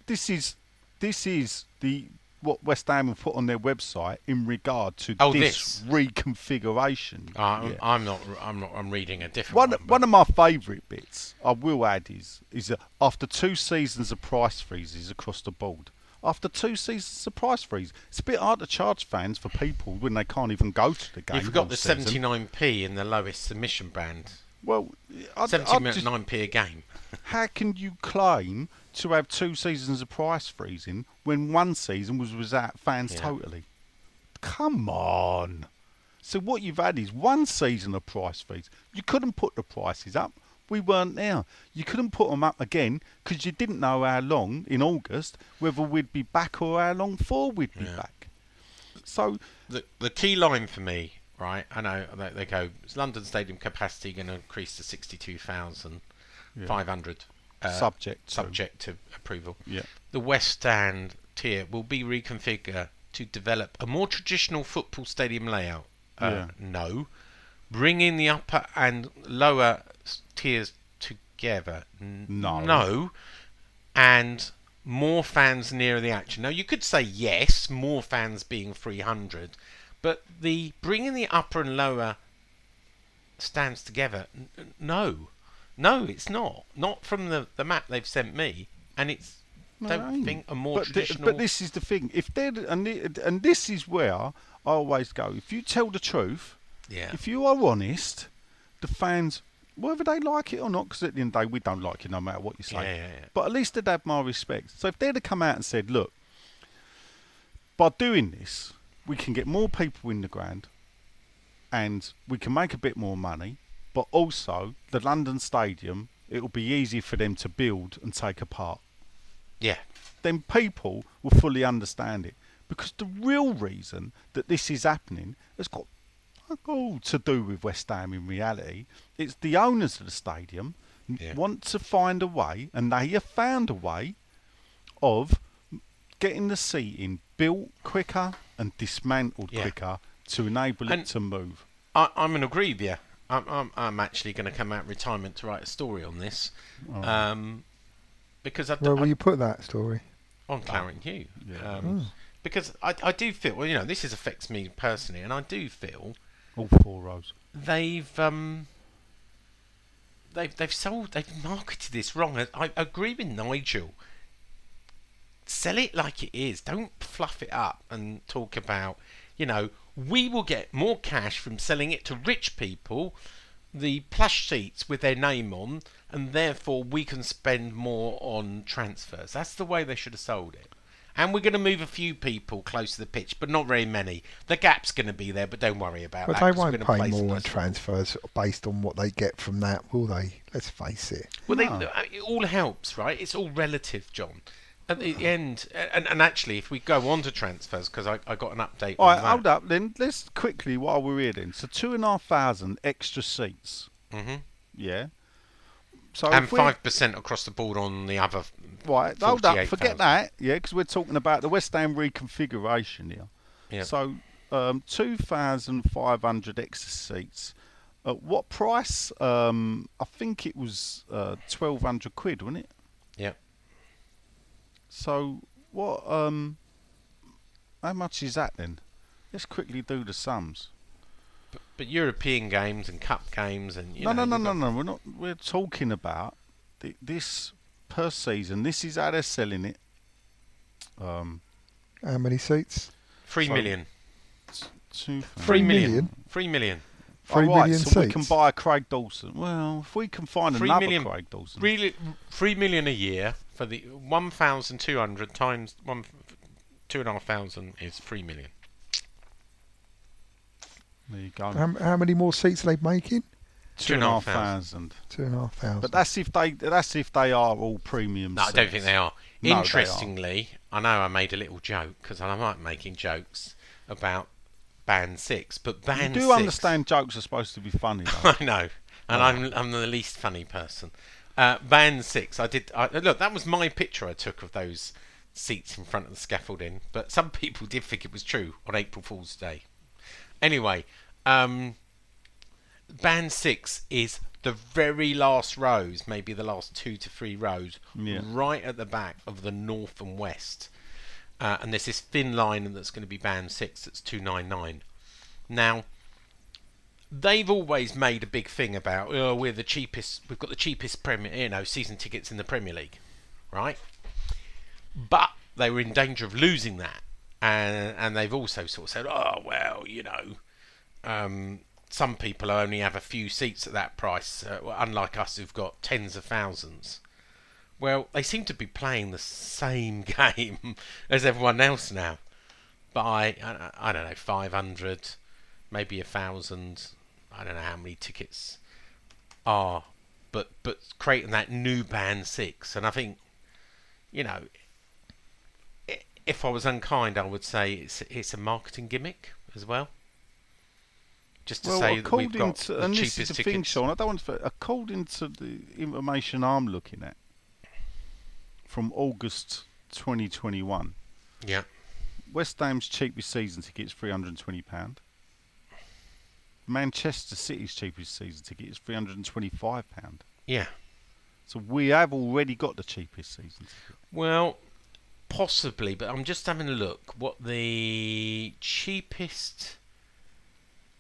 This is this is the what West Ham have put on their website in regard to Oh, this, this. reconfiguration. Uh, I'm, Yeah. I'm not. I'm not. I'm reading a different One, one. one of my favourite bits, I will add, is is that after two seasons of price freezes across the board, after two seasons of price freeze, it's a bit hard to charge fans for people when they can't even go to the game. you forgot the 79p in the lowest submission band. Well, I'd, I'd just, 79p a game. how can you claim to have two seasons of price freezing when one season was without fans Yeah. totally? Come on. So what you've had is one season of price freeze. You couldn't put the prices up. We weren't there. You couldn't put them up again because you didn't know how long in August whether we'd be back or how long for we'd be Yeah. back. So The the key line for me, right? I know they, they go. Is London Stadium capacity going to increase to 62,500? uh, Subject to. subject to approval. Yeah. The West Stand tier will be reconfigured to develop a more traditional football stadium layout. Uh, Yeah. No. Bringing the upper and lower tiers together. N- No. No. And more fans near the action. Now, you could say yes, more fans being 300, but the bringing the upper and lower stands together, n- no. No, it's not. Not from the, the map they've sent me. And it's, No, don't think, a more but traditional. but this is the thing. If they're and and this is where I always go. If you tell the truth, yeah. if you are honest, the fans, whether they like it or not, because at the end of the day we don't like it no matter what you say. Yeah, yeah, yeah. But at least they'd have my respect. So if they'd have come out and said, look, by doing this, we can get more people in the ground, and we can make a bit more money. But also, the London Stadium, it will be easy for them to build and take apart Yeah. then people will fully understand it. Because the real reason that this is happening has got all to do with West Ham in reality. It's the owners of the stadium Yeah. want to find a way, and they have found a way of getting the seating built quicker and dismantled Yeah. quicker to enable And- it to move. I, I'm going to agree with you. I'm, I'm, I'm actually going to come out of retirement to write a story on this. Um, because I, Where I, will you put that story? on Claret and Hugh. Yeah. Um, Because I, I do feel, well, you know, this is affects me personally, and I do feel All four rows. they've um, they've they've sold, they've marketed this wrong. I, I agree with Nigel. Sell it like it is. Don't fluff it up and talk about, you know, we will get more cash from selling it to rich people, the plush seats with their name on, and therefore we can spend more on transfers. That's the way they should have sold it. And we're going to move a few people close to the pitch, but not very many. The gap's going to be there, but don't worry about But that. they 'cause we're won't gonna pay more on nice- transfers based on what they get from that, will they? Let's face it. Well, No. uh, it all helps, right? It's all relative, John. At the end, and, and actually, if we go on to transfers, because I, I got an update All right, that. hold up. Then let's quickly while we're here. Then, so two and a half thousand extra seats. hmm Yeah. So And five percent across the board on the other. Right, hold up. 48,000. Forget that. Yeah, because we're talking about the West Ham reconfiguration here. Yeah. So, um, two thousand five hundred extra seats. At what price? Um, I think it was uh, twelve hundred quid, wasn't it? Yeah. So what? Um, how much is that then? Let's quickly do the sums. But, but European games and cup games and you no, know, no, no, you've no, no. We're not. We're talking about the, this per season. This is how they're selling it. Um, How many seats? Three So- million. two. Three million? Three million. Three All right, million so we can seats? buy a Craig Dawson. Well, if we can find Three another million- Craig Dawson, Really, three million a year for the one thousand two hundred times one two and a half thousand is three million. there you go. How, how many more seats are they making? Two and a half thousand. Two and a half thousand. But that's if they. That's if they are all premium. No, I don't think they are. No, they are. Interestingly, I know I made a little joke because I like making jokes about Band Six, but Band. You do Six, understand jokes are supposed to be funny. [LAUGHS] Though. I know, and I'm I'm the least funny person. Uh, band Six, I did. I, look, that was my picture I took of those seats in front of the scaffolding, but some [LAUGHS] people did think it was true on April Fool's Day. Anyway, um, Band Six is the very last rows, maybe the last two to three rows, Yeah. right at the back of the north and west. Uh, and there's this thin line that's going to be band six that's 299. Now, they've always made a big thing about, oh, we're the cheapest, we've got the cheapest Premier, you know, season tickets in the Premier League, right? But they were in danger of losing that. And, and they've also sort of said, oh, well, you know, um, some people only have a few seats at that price, uh, unlike us who've got tens of thousands. Well, they seem to be playing the same [LAUGHS] game as everyone else now. By I, I don't know, five hundred, maybe a thousand. I don't know how many tickets are, but but creating that new band six, and I think, you know, if I was unkind, I would say it's it's a marketing gimmick as well. Just to well, say that we've according got to, the and this is cheapest the thing, tickets. Sean. I don't want to. According to the information I'm looking at, from August 2021. Yeah. West Ham's cheapest season ticket is £320. Manchester City's cheapest season ticket is £325. Yeah. So we have already got the cheapest season ticket. Well, possibly, but I'm just having a look. What the cheapest?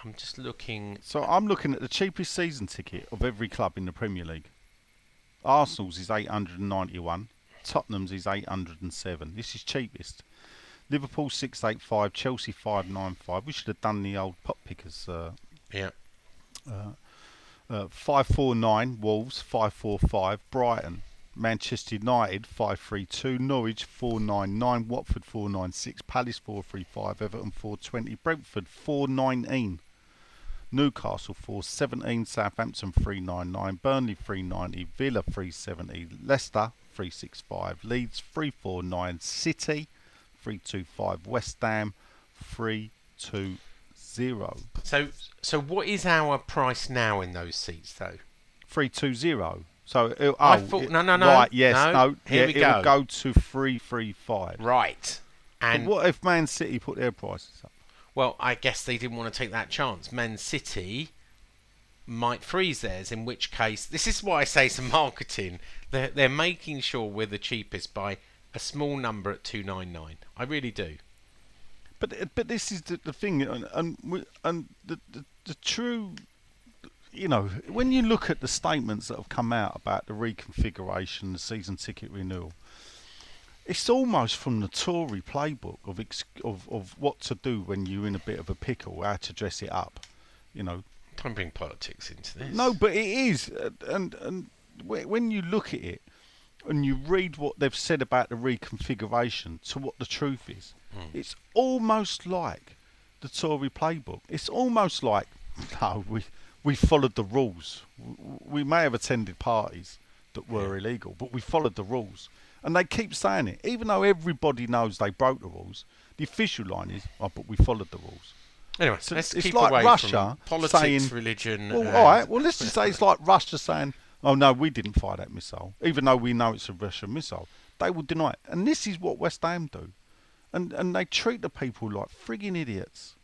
I'm just looking. So I'm looking at the cheapest season ticket of every club in the Premier League. Arsenal's is 891. Tottenham's is 807. This is cheapest. Liverpool 685. Chelsea 595. We should have done the old pop pickers. Uh, Yeah. uh, 549 Wolves, 545 Brighton, Manchester United 532, Norwich 499, Watford 496, Palace 435, Everton 420, Brentford 419, Newcastle 417, Southampton 399, Burnley 390, Villa 370, Leicester 365, Leeds 349, City 325, West Ham 320. So, so what is our price now in those seats, though? three two zero. So it, oh, I thought- no, no, no, Right, yes, no, no. here yeah, we it will go. go to three three five. Right. But And what if Man City put their prices up? well, I guess they didn't want to take that chance. Man City might freeze theirs. In which case, this is why I say some marketing. They're they're making sure we're the cheapest by a small number at two nine nine. I really do. But but this is the, the thing, and and, and the, the the true, you know, when you look at the statements that have come out about the reconfiguration, the season ticket renewal, it's almost from the Tory playbook of ex, of of what to do when you're in a bit of a pickle, how to dress it up, you know, Don't bring politics into this. No, but it is, uh, and and when you look at it and you read what they've said about the reconfiguration to what the truth is, Hmm. it's almost like the Tory playbook. It's almost like [LAUGHS] no, we we followed the rules. We may have attended parties that were illegal, but we followed the rules, and they keep saying it, even though everybody knows they broke the rules. The official line is, "Oh, but we followed the rules." Anyway, So let's it's keep like away Russia from politics, saying- religion. Well, uh, and- all right. Well, let's just say it's [LAUGHS] like Russia saying, "Oh no, we didn't fire that missile," even though we know it's a Russian missile. They will deny it, and this is what West Ham do, and and they treat the people like frigging idiots.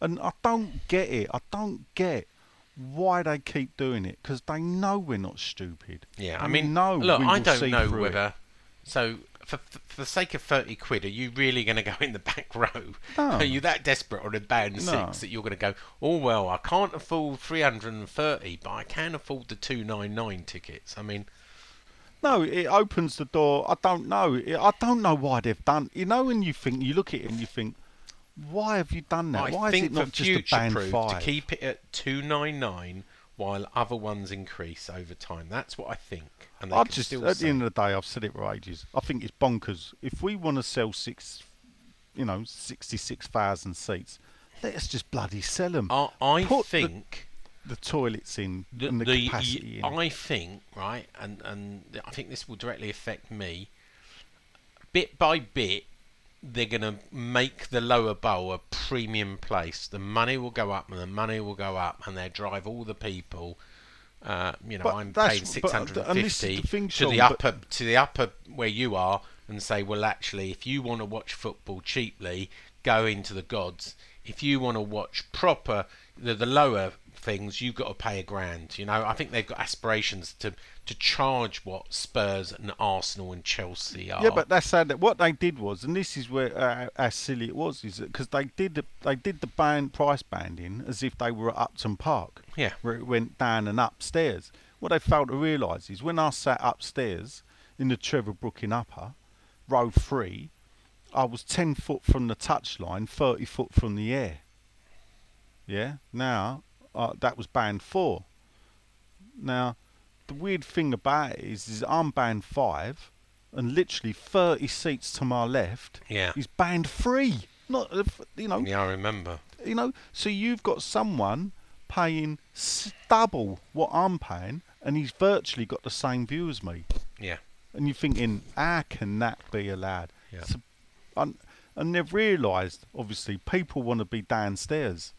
And I don't get it. I don't get why they keep doing it because they know we're not stupid. Yeah, I mean, no, look, I don't know through it. whether. So, for, for for the sake of thirty quid, are you really going to go in the back [LAUGHS] row? No. Are you that desperate on a band No. six that you're going to go? Oh well, I can't afford three hundred and thirty, but I can afford the two nine nine tickets. I mean, No, it opens the door. I don't know. I don't know why they've done. You know, when you think you look at it and you think, why have you done that? I why think is it not just a band proof five? to keep it at two nine nine while other ones increase over time. That's what I think. And I just still at say- the end of the day, I've said it for ages. I think it's bonkers. If we want to sell six, you know, sixty-six thousand seats, let's just bloody sell them. I, I Put the- think. The toilets in the, and the, the- capacity in. I think right, and and I think this will directly affect me. Bit by bit, they're going to make the lower bowl a premium place. The money will go up, and the money will go up, and they drive all the people. Uh, you know, But I'm paying but- six hundred and and this is fifty the thing, to the upper to the upper where you are, and say, well, actually, if you want to watch football cheaply, go into the gods. If you want to watch proper the, the lower things, you've got to pay a grand. You know, I think they've got aspirations to to charge what Spurs and Arsenal and Chelsea are. Yeah, but that's sad. That what they did was, and this is where uh, how silly it was, is because they did the, they did the band price banding as if they were at Upton Park, Yeah. where it went down and upstairs. What they failed to realise is when I sat upstairs in the Trevor Brooking Upper, row three, I was ten foot from the touchline, thirty foot from the air. Yeah. Now uh, that was band four. Now, the weird thing about it is, is I'm band five, and literally 30 seats to my left Yeah. is band three. Not, uh, you know, yeah, I remember. you know. So you've got someone paying double what I'm paying, and he's virtually got the same view as me. Yeah. And you're thinking, how can that be allowed? Yeah. So, and, and they've realised, obviously, people want to be downstairs.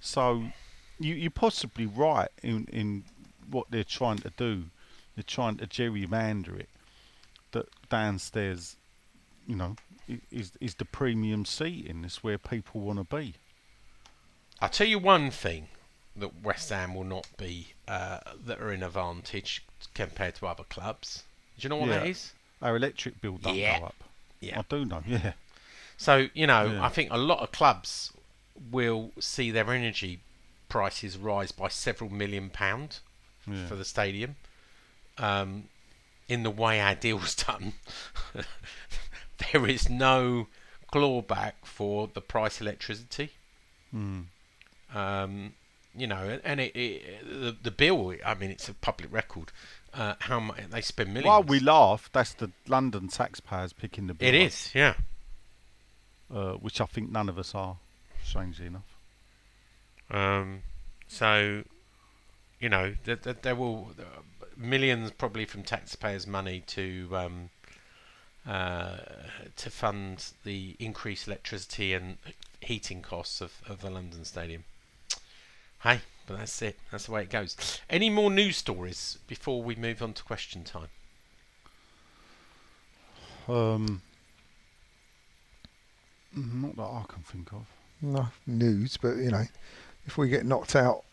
So you, you're possibly right in, in what they're trying to do. They're trying to gerrymander it that downstairs, you know, is is the premium seating. It's where people want to be. I'll tell you one thing that West Ham will not be uh, that are in advantage compared to other clubs. Do you know what that Yeah. is? Our electric bill don't Yeah. go up. Yeah. I do know. [LAUGHS] Yeah. So you know, Yeah. I think a lot of clubs will see their energy prices rise by several million pound Yeah. for the stadium. Um, in the way our deal's done, [LAUGHS] there is no clawback for the price of electricity. Mm. Um, you know, and it, it the, the bill. I mean, it's a public record. Uh, how much they spend millions? While we laugh, that's the London taxpayers picking the bill. it up, is, yeah. uh, which I think none of us are. Strangely enough. Um, so, you know, there, there, there will uh, millions probably from taxpayers' money to um, uh, to fund the increased electricity and heating costs of, of the London Stadium. Hey, but that's it. That's the way it goes. Any more news stories before we move on to question time? Um, not that I can think of. No news, but you know, if we get knocked out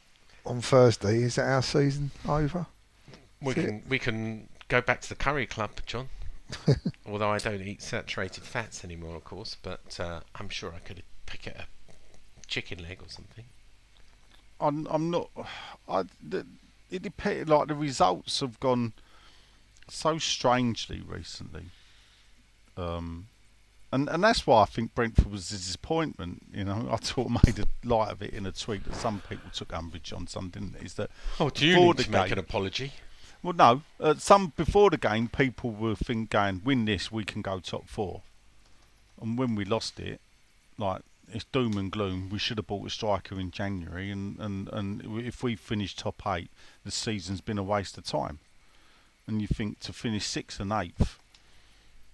on Thursday, is that our season over? We That's it. can we can go back to the curry club, John. [LAUGHS] Although I don't eat saturated fats anymore, of course, but uh, I'm sure I could pick a chicken leg or something. I'm, I'm not. I, the, it depends. Like the results have gone so strangely recently. Um, and and that's why I think Brentford was a disappointment. You know, I sort of made a light of it in a tweet that some people took umbrage on. Some didn't. Is that Oh, do you need to make an apology? Well, no. Uh, some before the game, people were thinking, "Win this, we can go top four. And when we lost it, like it's doom and gloom. We should have bought a striker in January, and and and if we finish top eight, the season's been a waste of time. And you think to finish sixth and eighth,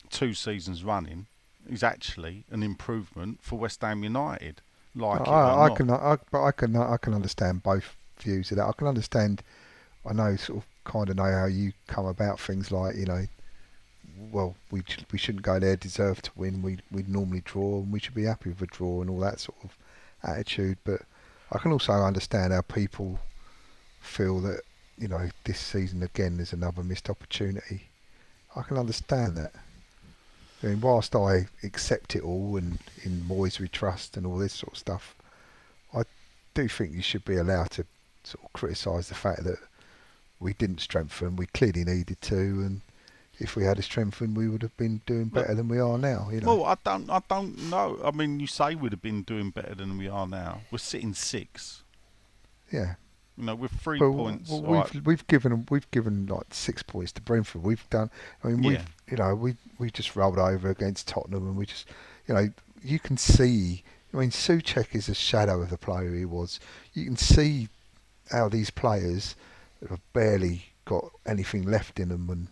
two seasons running, is actually an improvement for West Ham United. Like it or I, I not. can, I, but I can, I can understand both views of that. I can understand. I know, sort of, kind of know how you come about things like you know. Well, we we shouldn't go there. Deserve to win. We we'd normally draw, and we should be happy with a draw and all that sort of attitude. But I can also understand how people feel that you know this season again is another missed opportunity. I can understand that. I mean, whilst I accept it all and in Moyes we trust and all this sort of stuff, I do think you should be allowed to sort of criticise the fact that we didn't strengthen. We clearly needed to, and if we had strengthened, we would have been doing better than we are now. You know, Well, I don't, I don't know. I mean, you say we'd have been doing better than we are now. We're sitting six. yeah. You know, with three Well, points. well, we've we've given we've given like six points to Brentford. We've done. I mean, we've you know we we just rolled over against Tottenham, and we just you know you can see. I mean, Soucek is a shadow of the player he was. You can see how these players have barely got anything left in them, and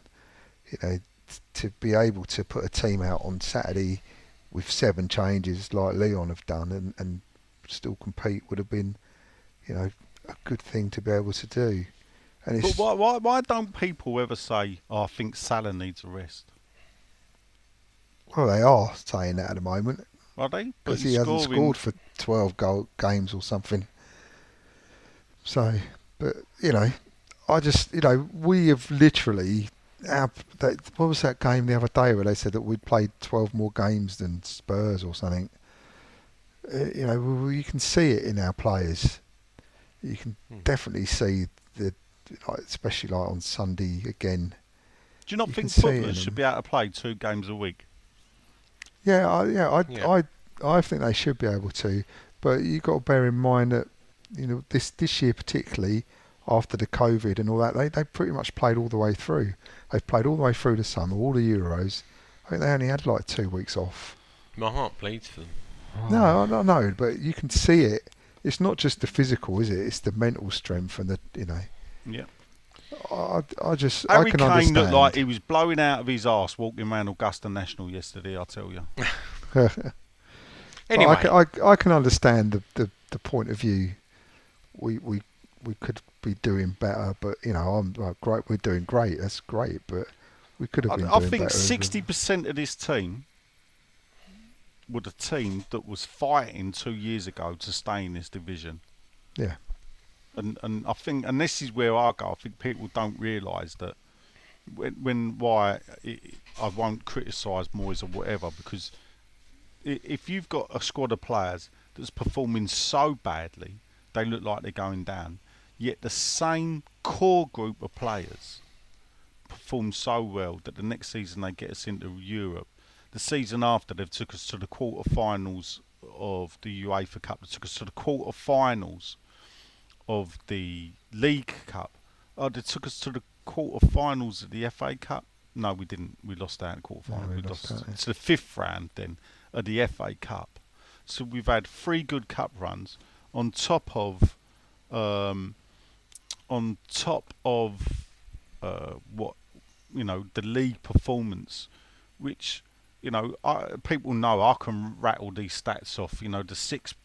you know t- to be able to put a team out on Saturday with seven changes like Lyon have done, and and still compete would have been, you know, a good thing to be able to do. And but why, why, why don't people ever say, oh, I think Salah needs a rest? well, they are saying that at the moment Are they? Because he hasn't scored for twelve goal games or something. So, but you know, I just you know we have literally. Our, that, what was that game the other day where they said that we'd played 12 more games than Spurs or something? Uh, you know, you can see it in our players. You can Hmm. definitely see the, like, especially like on Sunday again. Do you not you think can see it in footballers should be able to play two games a week? Yeah, I, yeah, I, Yeah. I, I think they should be able to, but you've got to bear in mind that you know this this year particularly after the COVID and all that, they they pretty much played all the way through. They've played all the way through the summer, all the Euros. I think they only had like two weeks off. My heart bleeds for them. No, I don't know, but you can see it. It's not just the physical, is it? It's the mental strength and the you know. Yeah. I, I just Harry I can Kane understand. looked like he was blowing out of his arse walking around Augusta National yesterday, I tell you. [LAUGHS] Anyway, I, can, I, I can understand the, the, the point of view. We we we could be doing better, but you know, I'm like, great. We're doing great. That's great, but We could have I, been I doing think better as a- sixty percent of this team were the team that was fighting two years ago to stay in this division. Yeah. And and I think and this is where I go. I think people don't realise that when when why it, I won't criticise Moyes or whatever because if you've got a squad of players that's performing so badly, they look like they're going down. Yet the same core group of players perform so well that the next season they get us into Europe. The season after they've took us to the quarter-finals of the UEFA Cup. They took us to the quarter-finals of the League Cup. Oh, they took us to the quarter-finals of the FA Cup. No, we didn't. We lost out in quarter-finals. we we lost lost out, to the fifth round then of the FA Cup. So we've had three good cup runs on top of um, on top of uh, what you know the league performance, which you know I, people know I can rattle these stats off. You know the six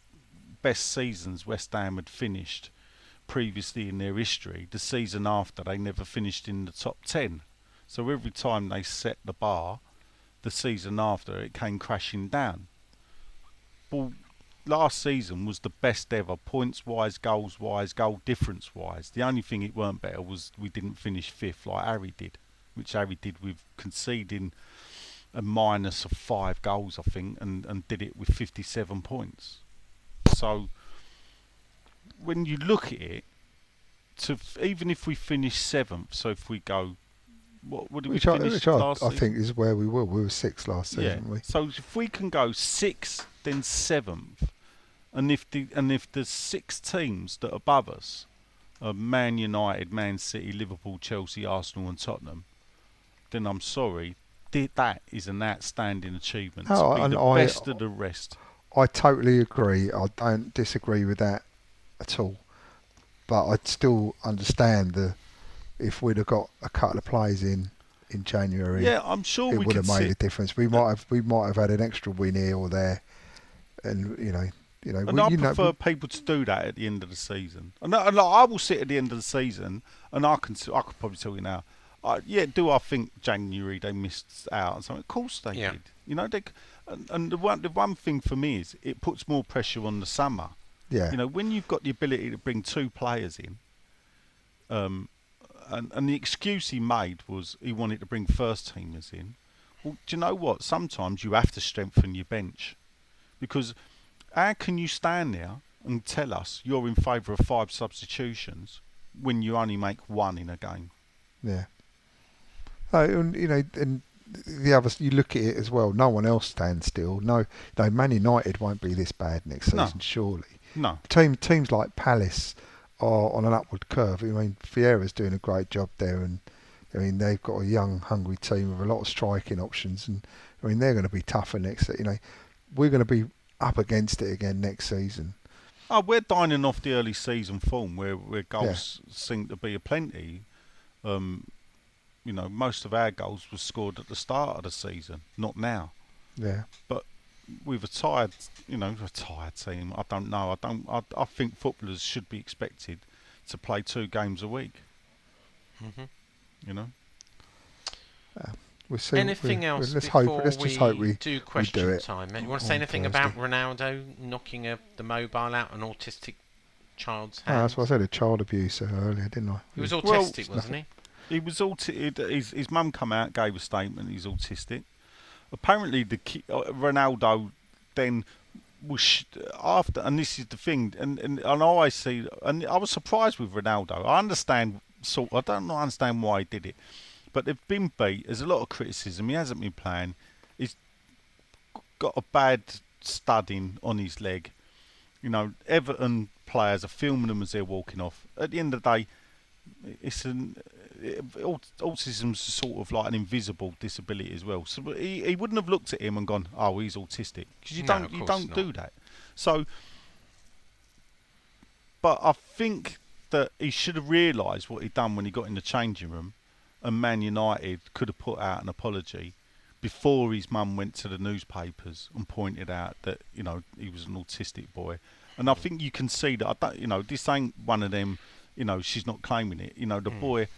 best seasons West Ham had finished previously in their history. The season after they never finished in the top ten. So every time they set the bar, the season after it came crashing down. Well, last season was the best ever, points wise, goals wise, goal difference wise. The only thing it weren't better was we didn't finish fifth like Harry did, which Harry did with conceding a minus of five goals, I think, and, and did it with 57 points. So when you look at it, to even if we finish seventh, so if we go, what would we Which, I, finish which last I think is where we were. We were sixth last season, Yeah. we? So if we can go sixth, then seventh, and if the and if the six teams that are above us are Man United, Man City, Liverpool, Chelsea, Arsenal, and Tottenham, then I'm sorry, th- that is an outstanding achievement No, to be the I- best of the rest. I totally agree. I don't disagree with that at all. But I'd still understand the if we'd have got a couple of plays in in January, Yeah, I'm sure it we would could have made a difference. We might have we might have had an extra win here or there, and you know, you know, and we, I you know, prefer people to do that at the end of the season. And, I- and I will sit at the end of the season, and I can I could probably tell you now. I, yeah, do I think January they missed out on something? Of course they Yeah. did. You know, they, and, and the one the one thing for me is it puts more pressure on the summer. yeah, You know, when you've got the ability to bring two players in, um, and and the excuse he made was he wanted to bring first teamers in. Well, do you know what? Sometimes you have to strengthen your bench, because how can you stand there and tell us you're in favour of five substitutions when you only make one in a game? yeah. No, and you know, and the other you look at it as well. No one else stands still. No, no, Man United won't be this bad next No. season, surely. No, team teams like Palace are on an upward curve. I mean, Vieira's doing a great job there, and I mean they've got a young, hungry team with a lot of striking options, and I mean they're going to be tougher next. You know, we're going to be up against it again next season. Oh, we're dining off the early season form where, where goals seem to be aplenty. Um, you know, most of our goals were scored at the start of the season, not now. Yeah, But With a tired, you know, a tired team, I don't know. I don't. I, I think footballers should be expected to play two games a week. Mhm. You know. we'll see. Anything we- else Let's before hope. Let's we just hope we. do question it time? You want to say anything Thursday. about Ronaldo knocking a, the mobile out an autistic child's Oh, hand? that's what I said. A child abuser earlier, didn't I? he was Well, autistic, wasn't he? He was auti- His his mum come out, gave a statement. He's autistic. Apparently, the ki- uh, Ronaldo then was sh- after, and this is the thing, and and, and I always see, and I was surprised with Ronaldo. I understand, sort. I don't understand why he did it, but they've been beat. There's a lot of criticism. He hasn't been playing. He's got a bad studding on his leg. You know, Everton players are filming them as they're walking off. At the end of the day, it's an Uh, autism's sort of like an invisible disability as well. So he, he wouldn't have looked at him and gone, "Oh, he's autistic," because you No, don't you don't not. do that. So, but I think that he should have realised what he'd done when he got in the changing room, and Man United could have put out an apology before his mum went to the newspapers and pointed out that you know he was an autistic boy. And I hmm. think you can see that. I don't, you know, this ain't one of them. You know, she's not claiming it. You know, the hmm. boy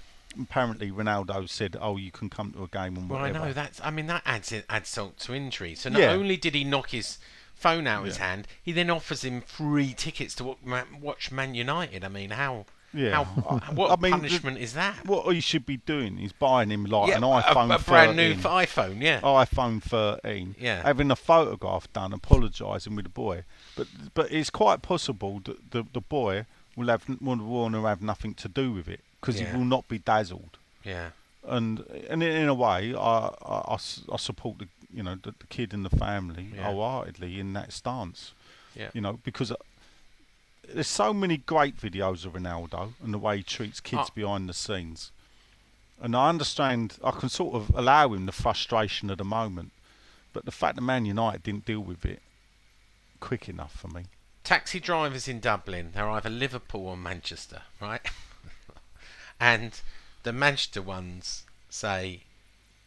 apparently Ronaldo said, "Oh, you can come to a game and whatever." Well, I know that's. I mean, that adds adds salt to injury. So not Yeah. only did he knock his phone out of his hand, he then offers him free tickets to watch Man United. I mean, how? Yeah. How, [LAUGHS] what I mean, the- punishment is that? What he should be doing is buying him like yeah, an a- iPhone a, brand new iPhone. Yeah. iPhone 13, Yeah. having a photograph done, apologising with the boy. But but it's quite possible that the, the boy will have will want to have nothing to do with it because Yeah. he will not be dazzled. Yeah. And and in, in a way, I I support the you know the, the kid and the family Yeah. wholeheartedly in that stance. Yeah. You know because. uh, There's so many great videos of Ronaldo and the way he treats kids Oh. behind the scenes. And I understand, I can sort of allow him the frustration of the moment. But the fact that Man United didn't deal with it quick enough for me. taxi drivers in Dublin, they're either Liverpool or Manchester, right? [LAUGHS] and the Manchester ones say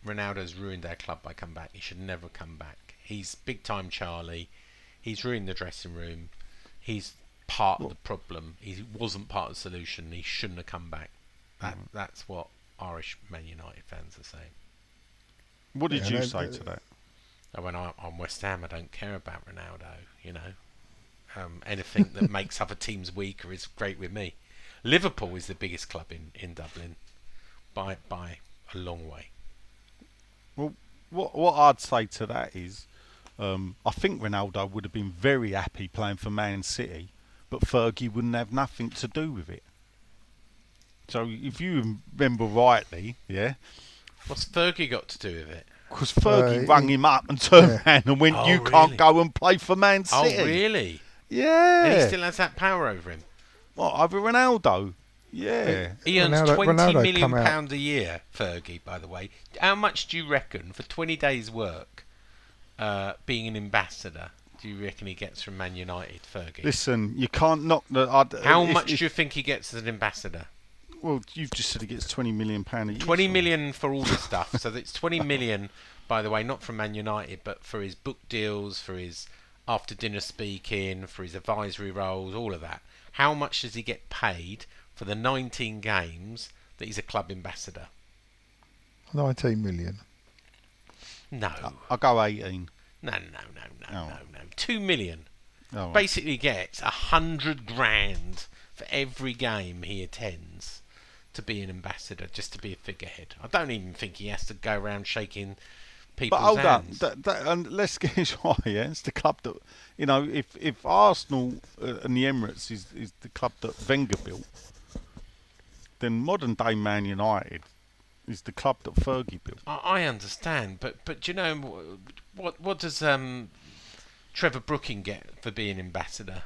Ronaldo's ruined our club by coming back. He should never come back. He's big time Charlie. He's ruined the dressing room. He's part of the problem. He wasn't part of the solution. He shouldn't have come back. That, That's what Irish Man United fans are saying. What did Yeah, you say to that? And when I, I'm West Ham, I don't care about Ronaldo. You know, um, anything that [LAUGHS] makes other teams weaker is great with me. Liverpool is the biggest club in, in Dublin by by a long way. Well, what what I'd say to that is, um, I think Ronaldo would have been very happy playing for Man City, but Fergie wouldn't have nothing to do with it. So if you remember rightly, yeah, What's Fergie got to do with it? because Fergie Uh, rang him up and turned yeah. around and went, Oh, "You can't go and play for Man City." Oh, really? Yeah. And he still has that power over him. What, over Ronaldo? Yeah. He earns Ronaldo, twenty Ronaldo million pound a year, Fergie. By the way, how much do you reckon for twenty days' work, uh, being an ambassador? Do you reckon he gets from Man United, Fergie? Listen, you can't knock the. I'd, How if- much if- do you think he gets as an ambassador? Well, you've just said he gets twenty million pound a year. Twenty so- for all the [LAUGHS] stuff. So it's twenty million, by the way, not from Man United, but for his book deals, for his after dinner speaking, for his advisory roles, all of that. How much does he get paid for the 19 games that he's a club ambassador? 19 million. No, I'll go eighteen. no, no, no, no, Oh. no, no. Two million. Oh, Basically gets a hundred grand for every game he attends to be an ambassador, just to be a figurehead. I don't even think he has to go around shaking people's But hold on, hands. that, that, and let's [LAUGHS] get this right. Yeah, it's the club that you know. If if Arsenal uh, and the Emirates is is the club that Wenger built, then modern day Man United is the club that Fergie built. I, I understand, but but do you know what what does um Trevor Brooking get for being ambassador?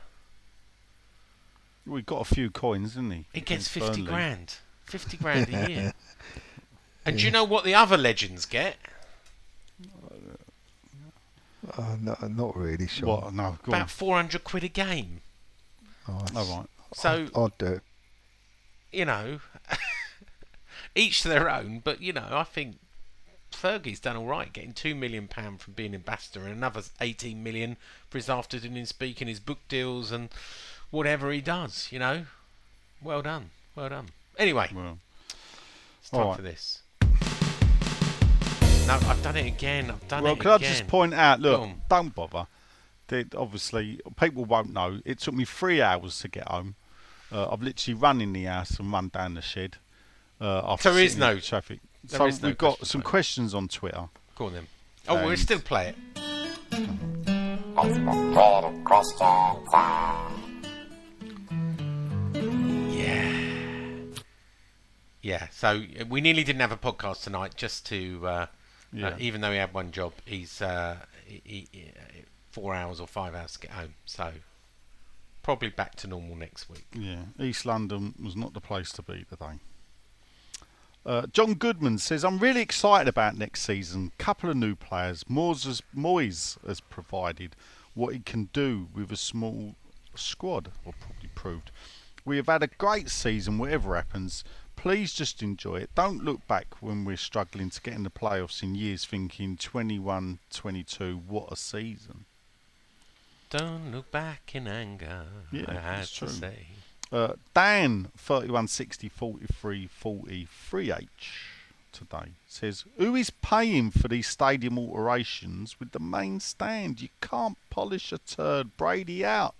We got a few coins, didn't he? He gets fifty Burnley. grand, fifty grand a year. [LAUGHS] And do you know what the other legends get? Uh, no, not really sure. What? No, go on. About four hundred quid a game. Oh, All that's- right. So I'd do it. you know, [LAUGHS] each to their own. But you know, I think Fergie's done all right, getting two million pound from being ambassador, and another eighteen million for his after dinner speaking, his book deals, and whatever he does. You know, well done, well done. Anyway, Well, it's time all right. for this. No, I've done it again. I've done well, it can I just point out? Look, Go on. don't bother. They, obviously, people won't know. It took me three hours to get home. Uh, I've literally run in the house and run down the shed. Uh, There is no- traffic. so no we've got some questions on Twitter. Go on then. Oh, we'll still play it. Yeah. Yeah. So uh, we nearly didn't have a podcast tonight, just to. Uh, Yeah. uh, even though he had one job, he's uh, he, he, he- four hours or five hours to get home. So probably back to normal next week. Yeah, East London was not the place to be today. Uh, John Goodman says, I'm really excited about next season. Couple of new players. Moyes has, Moyes has provided what he can do with a small squad, or probably proved. We have had a great season, whatever happens. Please just enjoy it. Don't look back when we're struggling to get in the playoffs in years thinking 21 22, what a season. Don't look back in anger. Yeah, I had that's to true. say. Uh, Dan, 3160 43 43H today says, Who is paying for these stadium alterations with the main stand? You can't polish a turd. Brady out.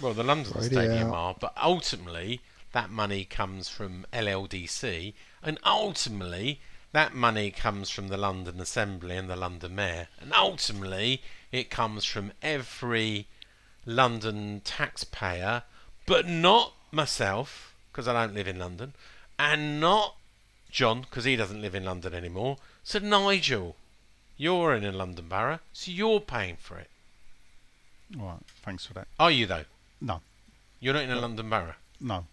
Well, the London Radio. Stadium are, but ultimately that money comes from LLDC, and ultimately that money comes from the London Assembly and the London Mayor, and ultimately it comes from every London taxpayer, but not myself because I don't live in London, and not John because he doesn't live in London anymore. So Nigel, you're in a London borough, so you're paying for it. Right, thanks for that. Are you though? No, You're not in a London borough. no.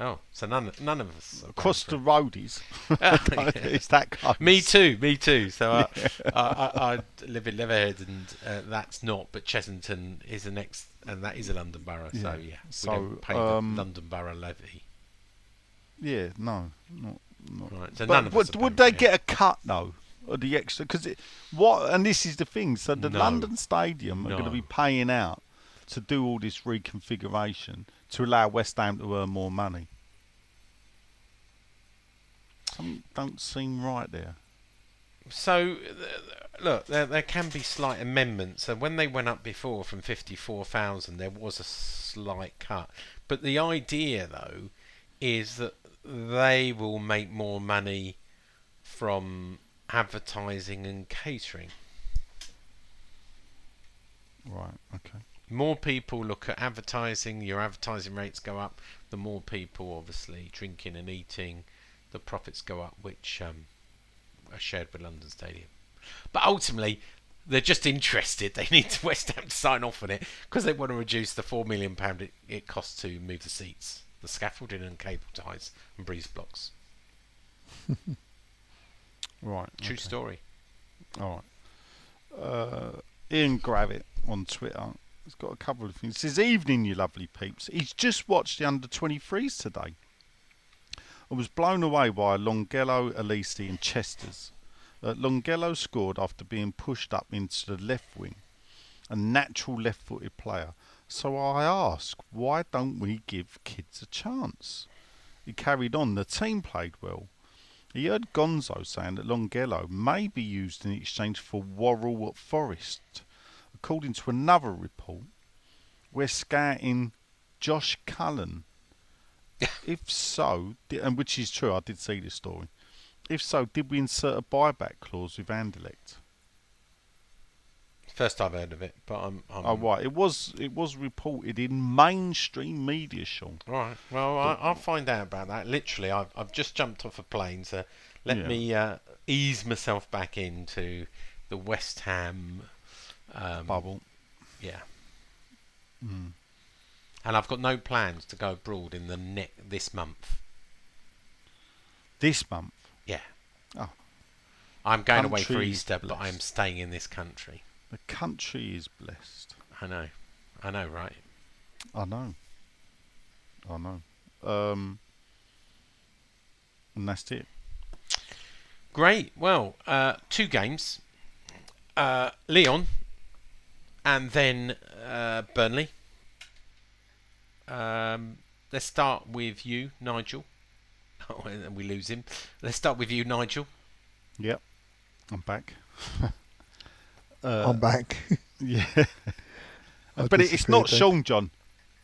Oh, so none none of us. are Across the roadies. [LAUGHS] [LAUGHS] It's that. Me too. Me too. So I, [LAUGHS] I, I, I live in Leatherhead, and uh, that's not. But Chessington is the next, and that is a London borough. So Yeah. yeah, So, we don't pay um, the London borough levy. Yeah, no, not. not. Right. So But none of would, us. would they get a cut though? Of the extra because what and this is the thing so the No. London Stadium are going to be paying out to do all this reconfiguration to allow West Ham to earn more money. Something don't seem right there. So, look, there, there can be slight amendments. So when they went up before from 54,000, there was a slight cut. But the idea, though, is that they will make more money from advertising and catering. Right. Okay. More people look at advertising, your advertising rates go up. The more people, obviously, drinking and eating, the profits go up, which um, are shared with London Stadium. But ultimately, they're just interested. [LAUGHS] They need West Ham to sign off on it because they want to reduce the four million pound it, it costs to move the seats, the scaffolding and cable ties and breeze blocks. [LAUGHS] Right. True okay. story. All right. Uh, Ian Gravitt on Twitter has got a couple of things. Says, Evening, you lovely peeps. He's just watched the under 23s today. I was blown away by Longelo, Elisi, and Chesters. Uh, Longelo scored after being pushed up into the left wing, a natural left footed player. So I ask, why don't we give kids a chance? He carried on, the team played well. He heard Gonzo saying that Longelo may be used in exchange for Worrall at Forest. According to another report, we're scouting Josh Cullen. [LAUGHS] if so, and which is true, I did see this story. If so, did we insert a buyback clause with Anderlecht? First I've heard of it, but I'm. I'm oh right, it was it was reported in mainstream media, Sean. All right. Well, I, I'll find out about that. Literally, I've, I've just jumped off a plane, so let Yeah. me uh, ease myself back into the West Ham um, Bubble. Yeah. Mm. And I've got no plans to go abroad in the ne- this month. This month. Yeah. Oh. I'm going away for Easter, but I'm staying in this country. The country is blessed. I know. I know, right? I know. I know. Um, and that's it. Great. Well, uh, two games. Uh, Lyon and then uh, Burnley. Um, let's start with you, Nigel. [LAUGHS] Oh, and we lose him. Let's start with you, Nigel. Yep. I'm back. [LAUGHS] uh, I'm back. [LAUGHS] yeah. I but it's not disappeared Sean, John.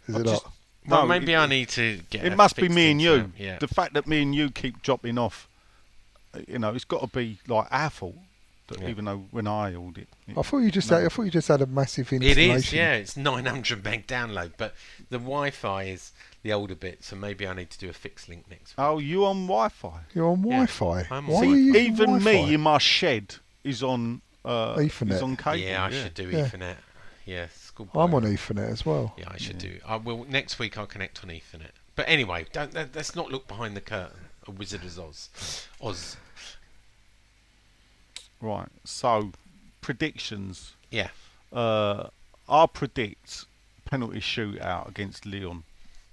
Is I've it just- not? Well, No, maybe it- I need to get. It must be me and you. that, Yeah. The fact that me and you keep dropping off, uh, you know, it's got to be like our fault. That Yeah. Even though when I ordered it, it I thought you just No. had, I thought you just had a massive It installation. is, yeah. It's 900 meg download, but the Wi-Fi is the older bit, so maybe I need to do a fixed link next. week. oh, you on Wi-Fi? You're on Wi-Fi. I'm on Why are Wi-Fi. you using Even Wi-Fi? me in my shed is on uh, Ethernet. Is on cable. yeah, I should do Yeah. Ethernet. Yeah. I'm on Ethernet as well. Yeah, I should do. I will next week. I'll connect on Ethernet. But anyway, don't let- let's not look behind the curtain. A Wizard of Oz. Oz. Right. So predictions. Yeah. Uh, I'll predict penalty shootout against Lyon,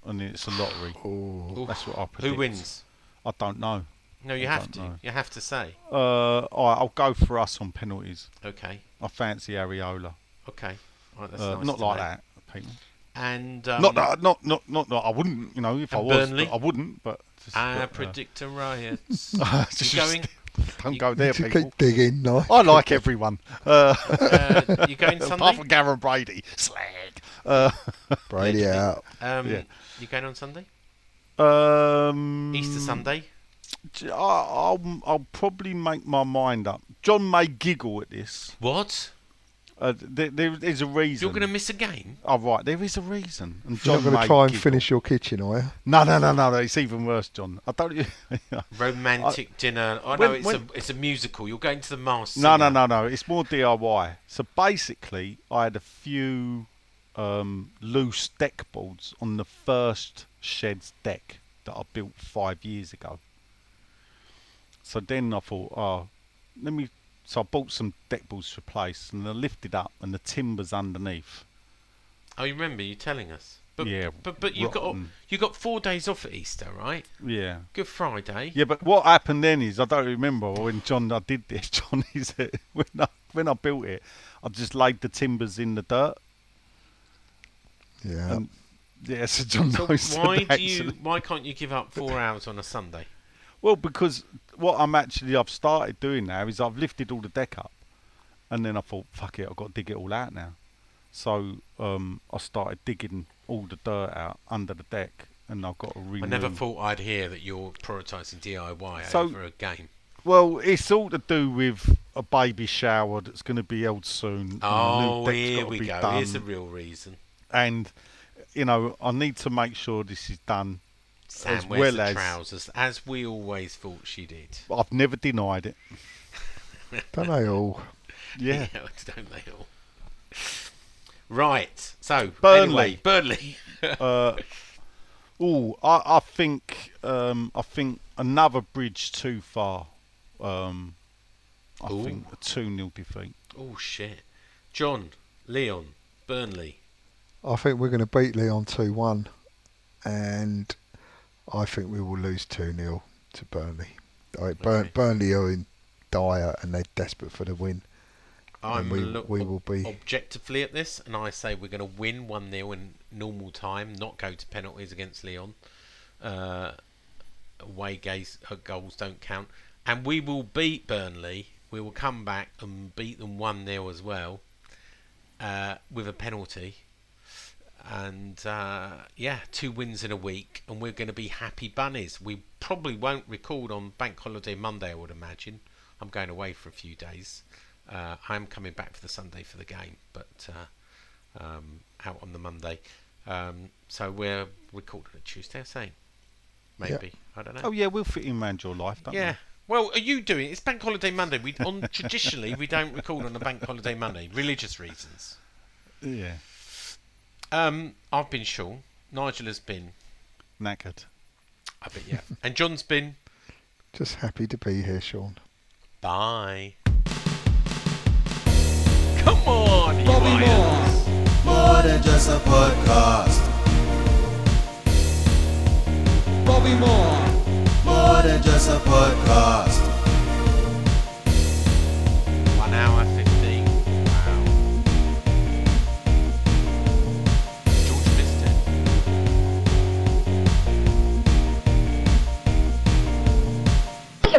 and it's a lottery. [SIGHS] Oh, Oof. That's what I predict. Who wins? I don't know. No, you I have to. know. You have to say. Uh, all right, I'll go for us on penalties. Okay. I fancy Areola. Okay. Right, that's Uh, nice not like know. that, people. and um, not that, not not not that I wouldn't. You know, if I and was, I wouldn't. But just, I but, uh, predict a [LAUGHS] riot. going? Don't go there, To people. keep digging, no. I like everyone. Uh, Uh, you going [LAUGHS] apart Sunday? from Karren Brady, slag. Uh, Brady [LAUGHS] out. Um, Yeah. You going on Sunday? um, Easter Sunday. J- I- I'll, I'll probably make my mind up. John may giggle at this. What? Uh, there, there is a reason. You're going to miss a game? Oh, right, there is a reason. And You're not going to try and giggle. finish your kitchen, are you? No, no, no, no, no. It's even worse, John. I don't. [LAUGHS] Romantic dinner. I when- know it's when- a it's a musical. You're going to the Mars. No, no, no, no. It's more DIY. So basically, I had a few um, loose deck boards on the first shed's deck that I built five years ago. So then I thought, oh, let me. So I bought some deck boards to replace, and I lifted up, and the timbers underneath. Oh, you remember you telling us? But, Yeah, But but you got you got four days off at Easter, right? Yeah. Good Friday. Yeah, but what happened then is I don't remember when John I did this. [LAUGHS] John is that when I when I built it, I just laid the timbers in the dirt. Yeah. And yeah, so John So knows why do you why can't you give up four [LAUGHS] hours on a Sunday? Well, because what I'm actually I've started doing now is I've lifted all the deck up, and then I thought, fuck it, I've got to dig it all out now. So um, I started digging all the dirt out under the deck, and I've got to remove. I never thought I'd hear that you're prioritising DIY So- over a game. Well, it's all to do with a baby shower that's going to be held soon. Oh, here we go. done. Here's the real reason. and you know I need to make sure this is done. Sam As wears well the as- trousers, as we always thought she did. I've never denied it. [LAUGHS] Don't they all? [LAUGHS] Yeah. don't they all? Right. So Burnley. anyway, Burnley. [LAUGHS] uh, oh, I, I think um, I think another bridge too far. Um, I Ooh. think a two 0 defeat. oh shit. John, Lyon, Burnley. I think we're going to beat Lyon 2 1. And I think we will lose 2 0 to Burnley. Think Burn, Okay. Burnley are in dire and they're desperate for the win. I'm we- look we will be- objectively at this, and I say we're going to win one 0 in normal time, not go to penalties against Lyon. Uh, away gaze, uh, goals don't count, and we will beat Burnley. We will come back and beat them one 0 as well, uh, with a penalty. And uh, yeah, two wins in a week, and we're going to be happy bunnies. We probably won't record on Bank Holiday Monday, I would imagine. I'm going away for a few days. Uh, I'm coming back for the Sunday for the game, but uh, um, out on the Monday. Um, so we're recording it Tuesday, I say. Maybe. I don't know. Oh yeah, we'll fit in around your life, don't we? yeah. Well, are you doing? It's Bank Holiday Monday. We on [LAUGHS] traditionally we don't record on a Bank Holiday Monday, religious reasons. Yeah. Um, I've been Sean. Nigel has been. Knackered. I bet yeah. [LAUGHS] and John's been. Just happy to be here, Sean. Bye. Come on, you Bobby lions. Moore, more than just a podcast. Bobby Moore, more than just a podcast. One hour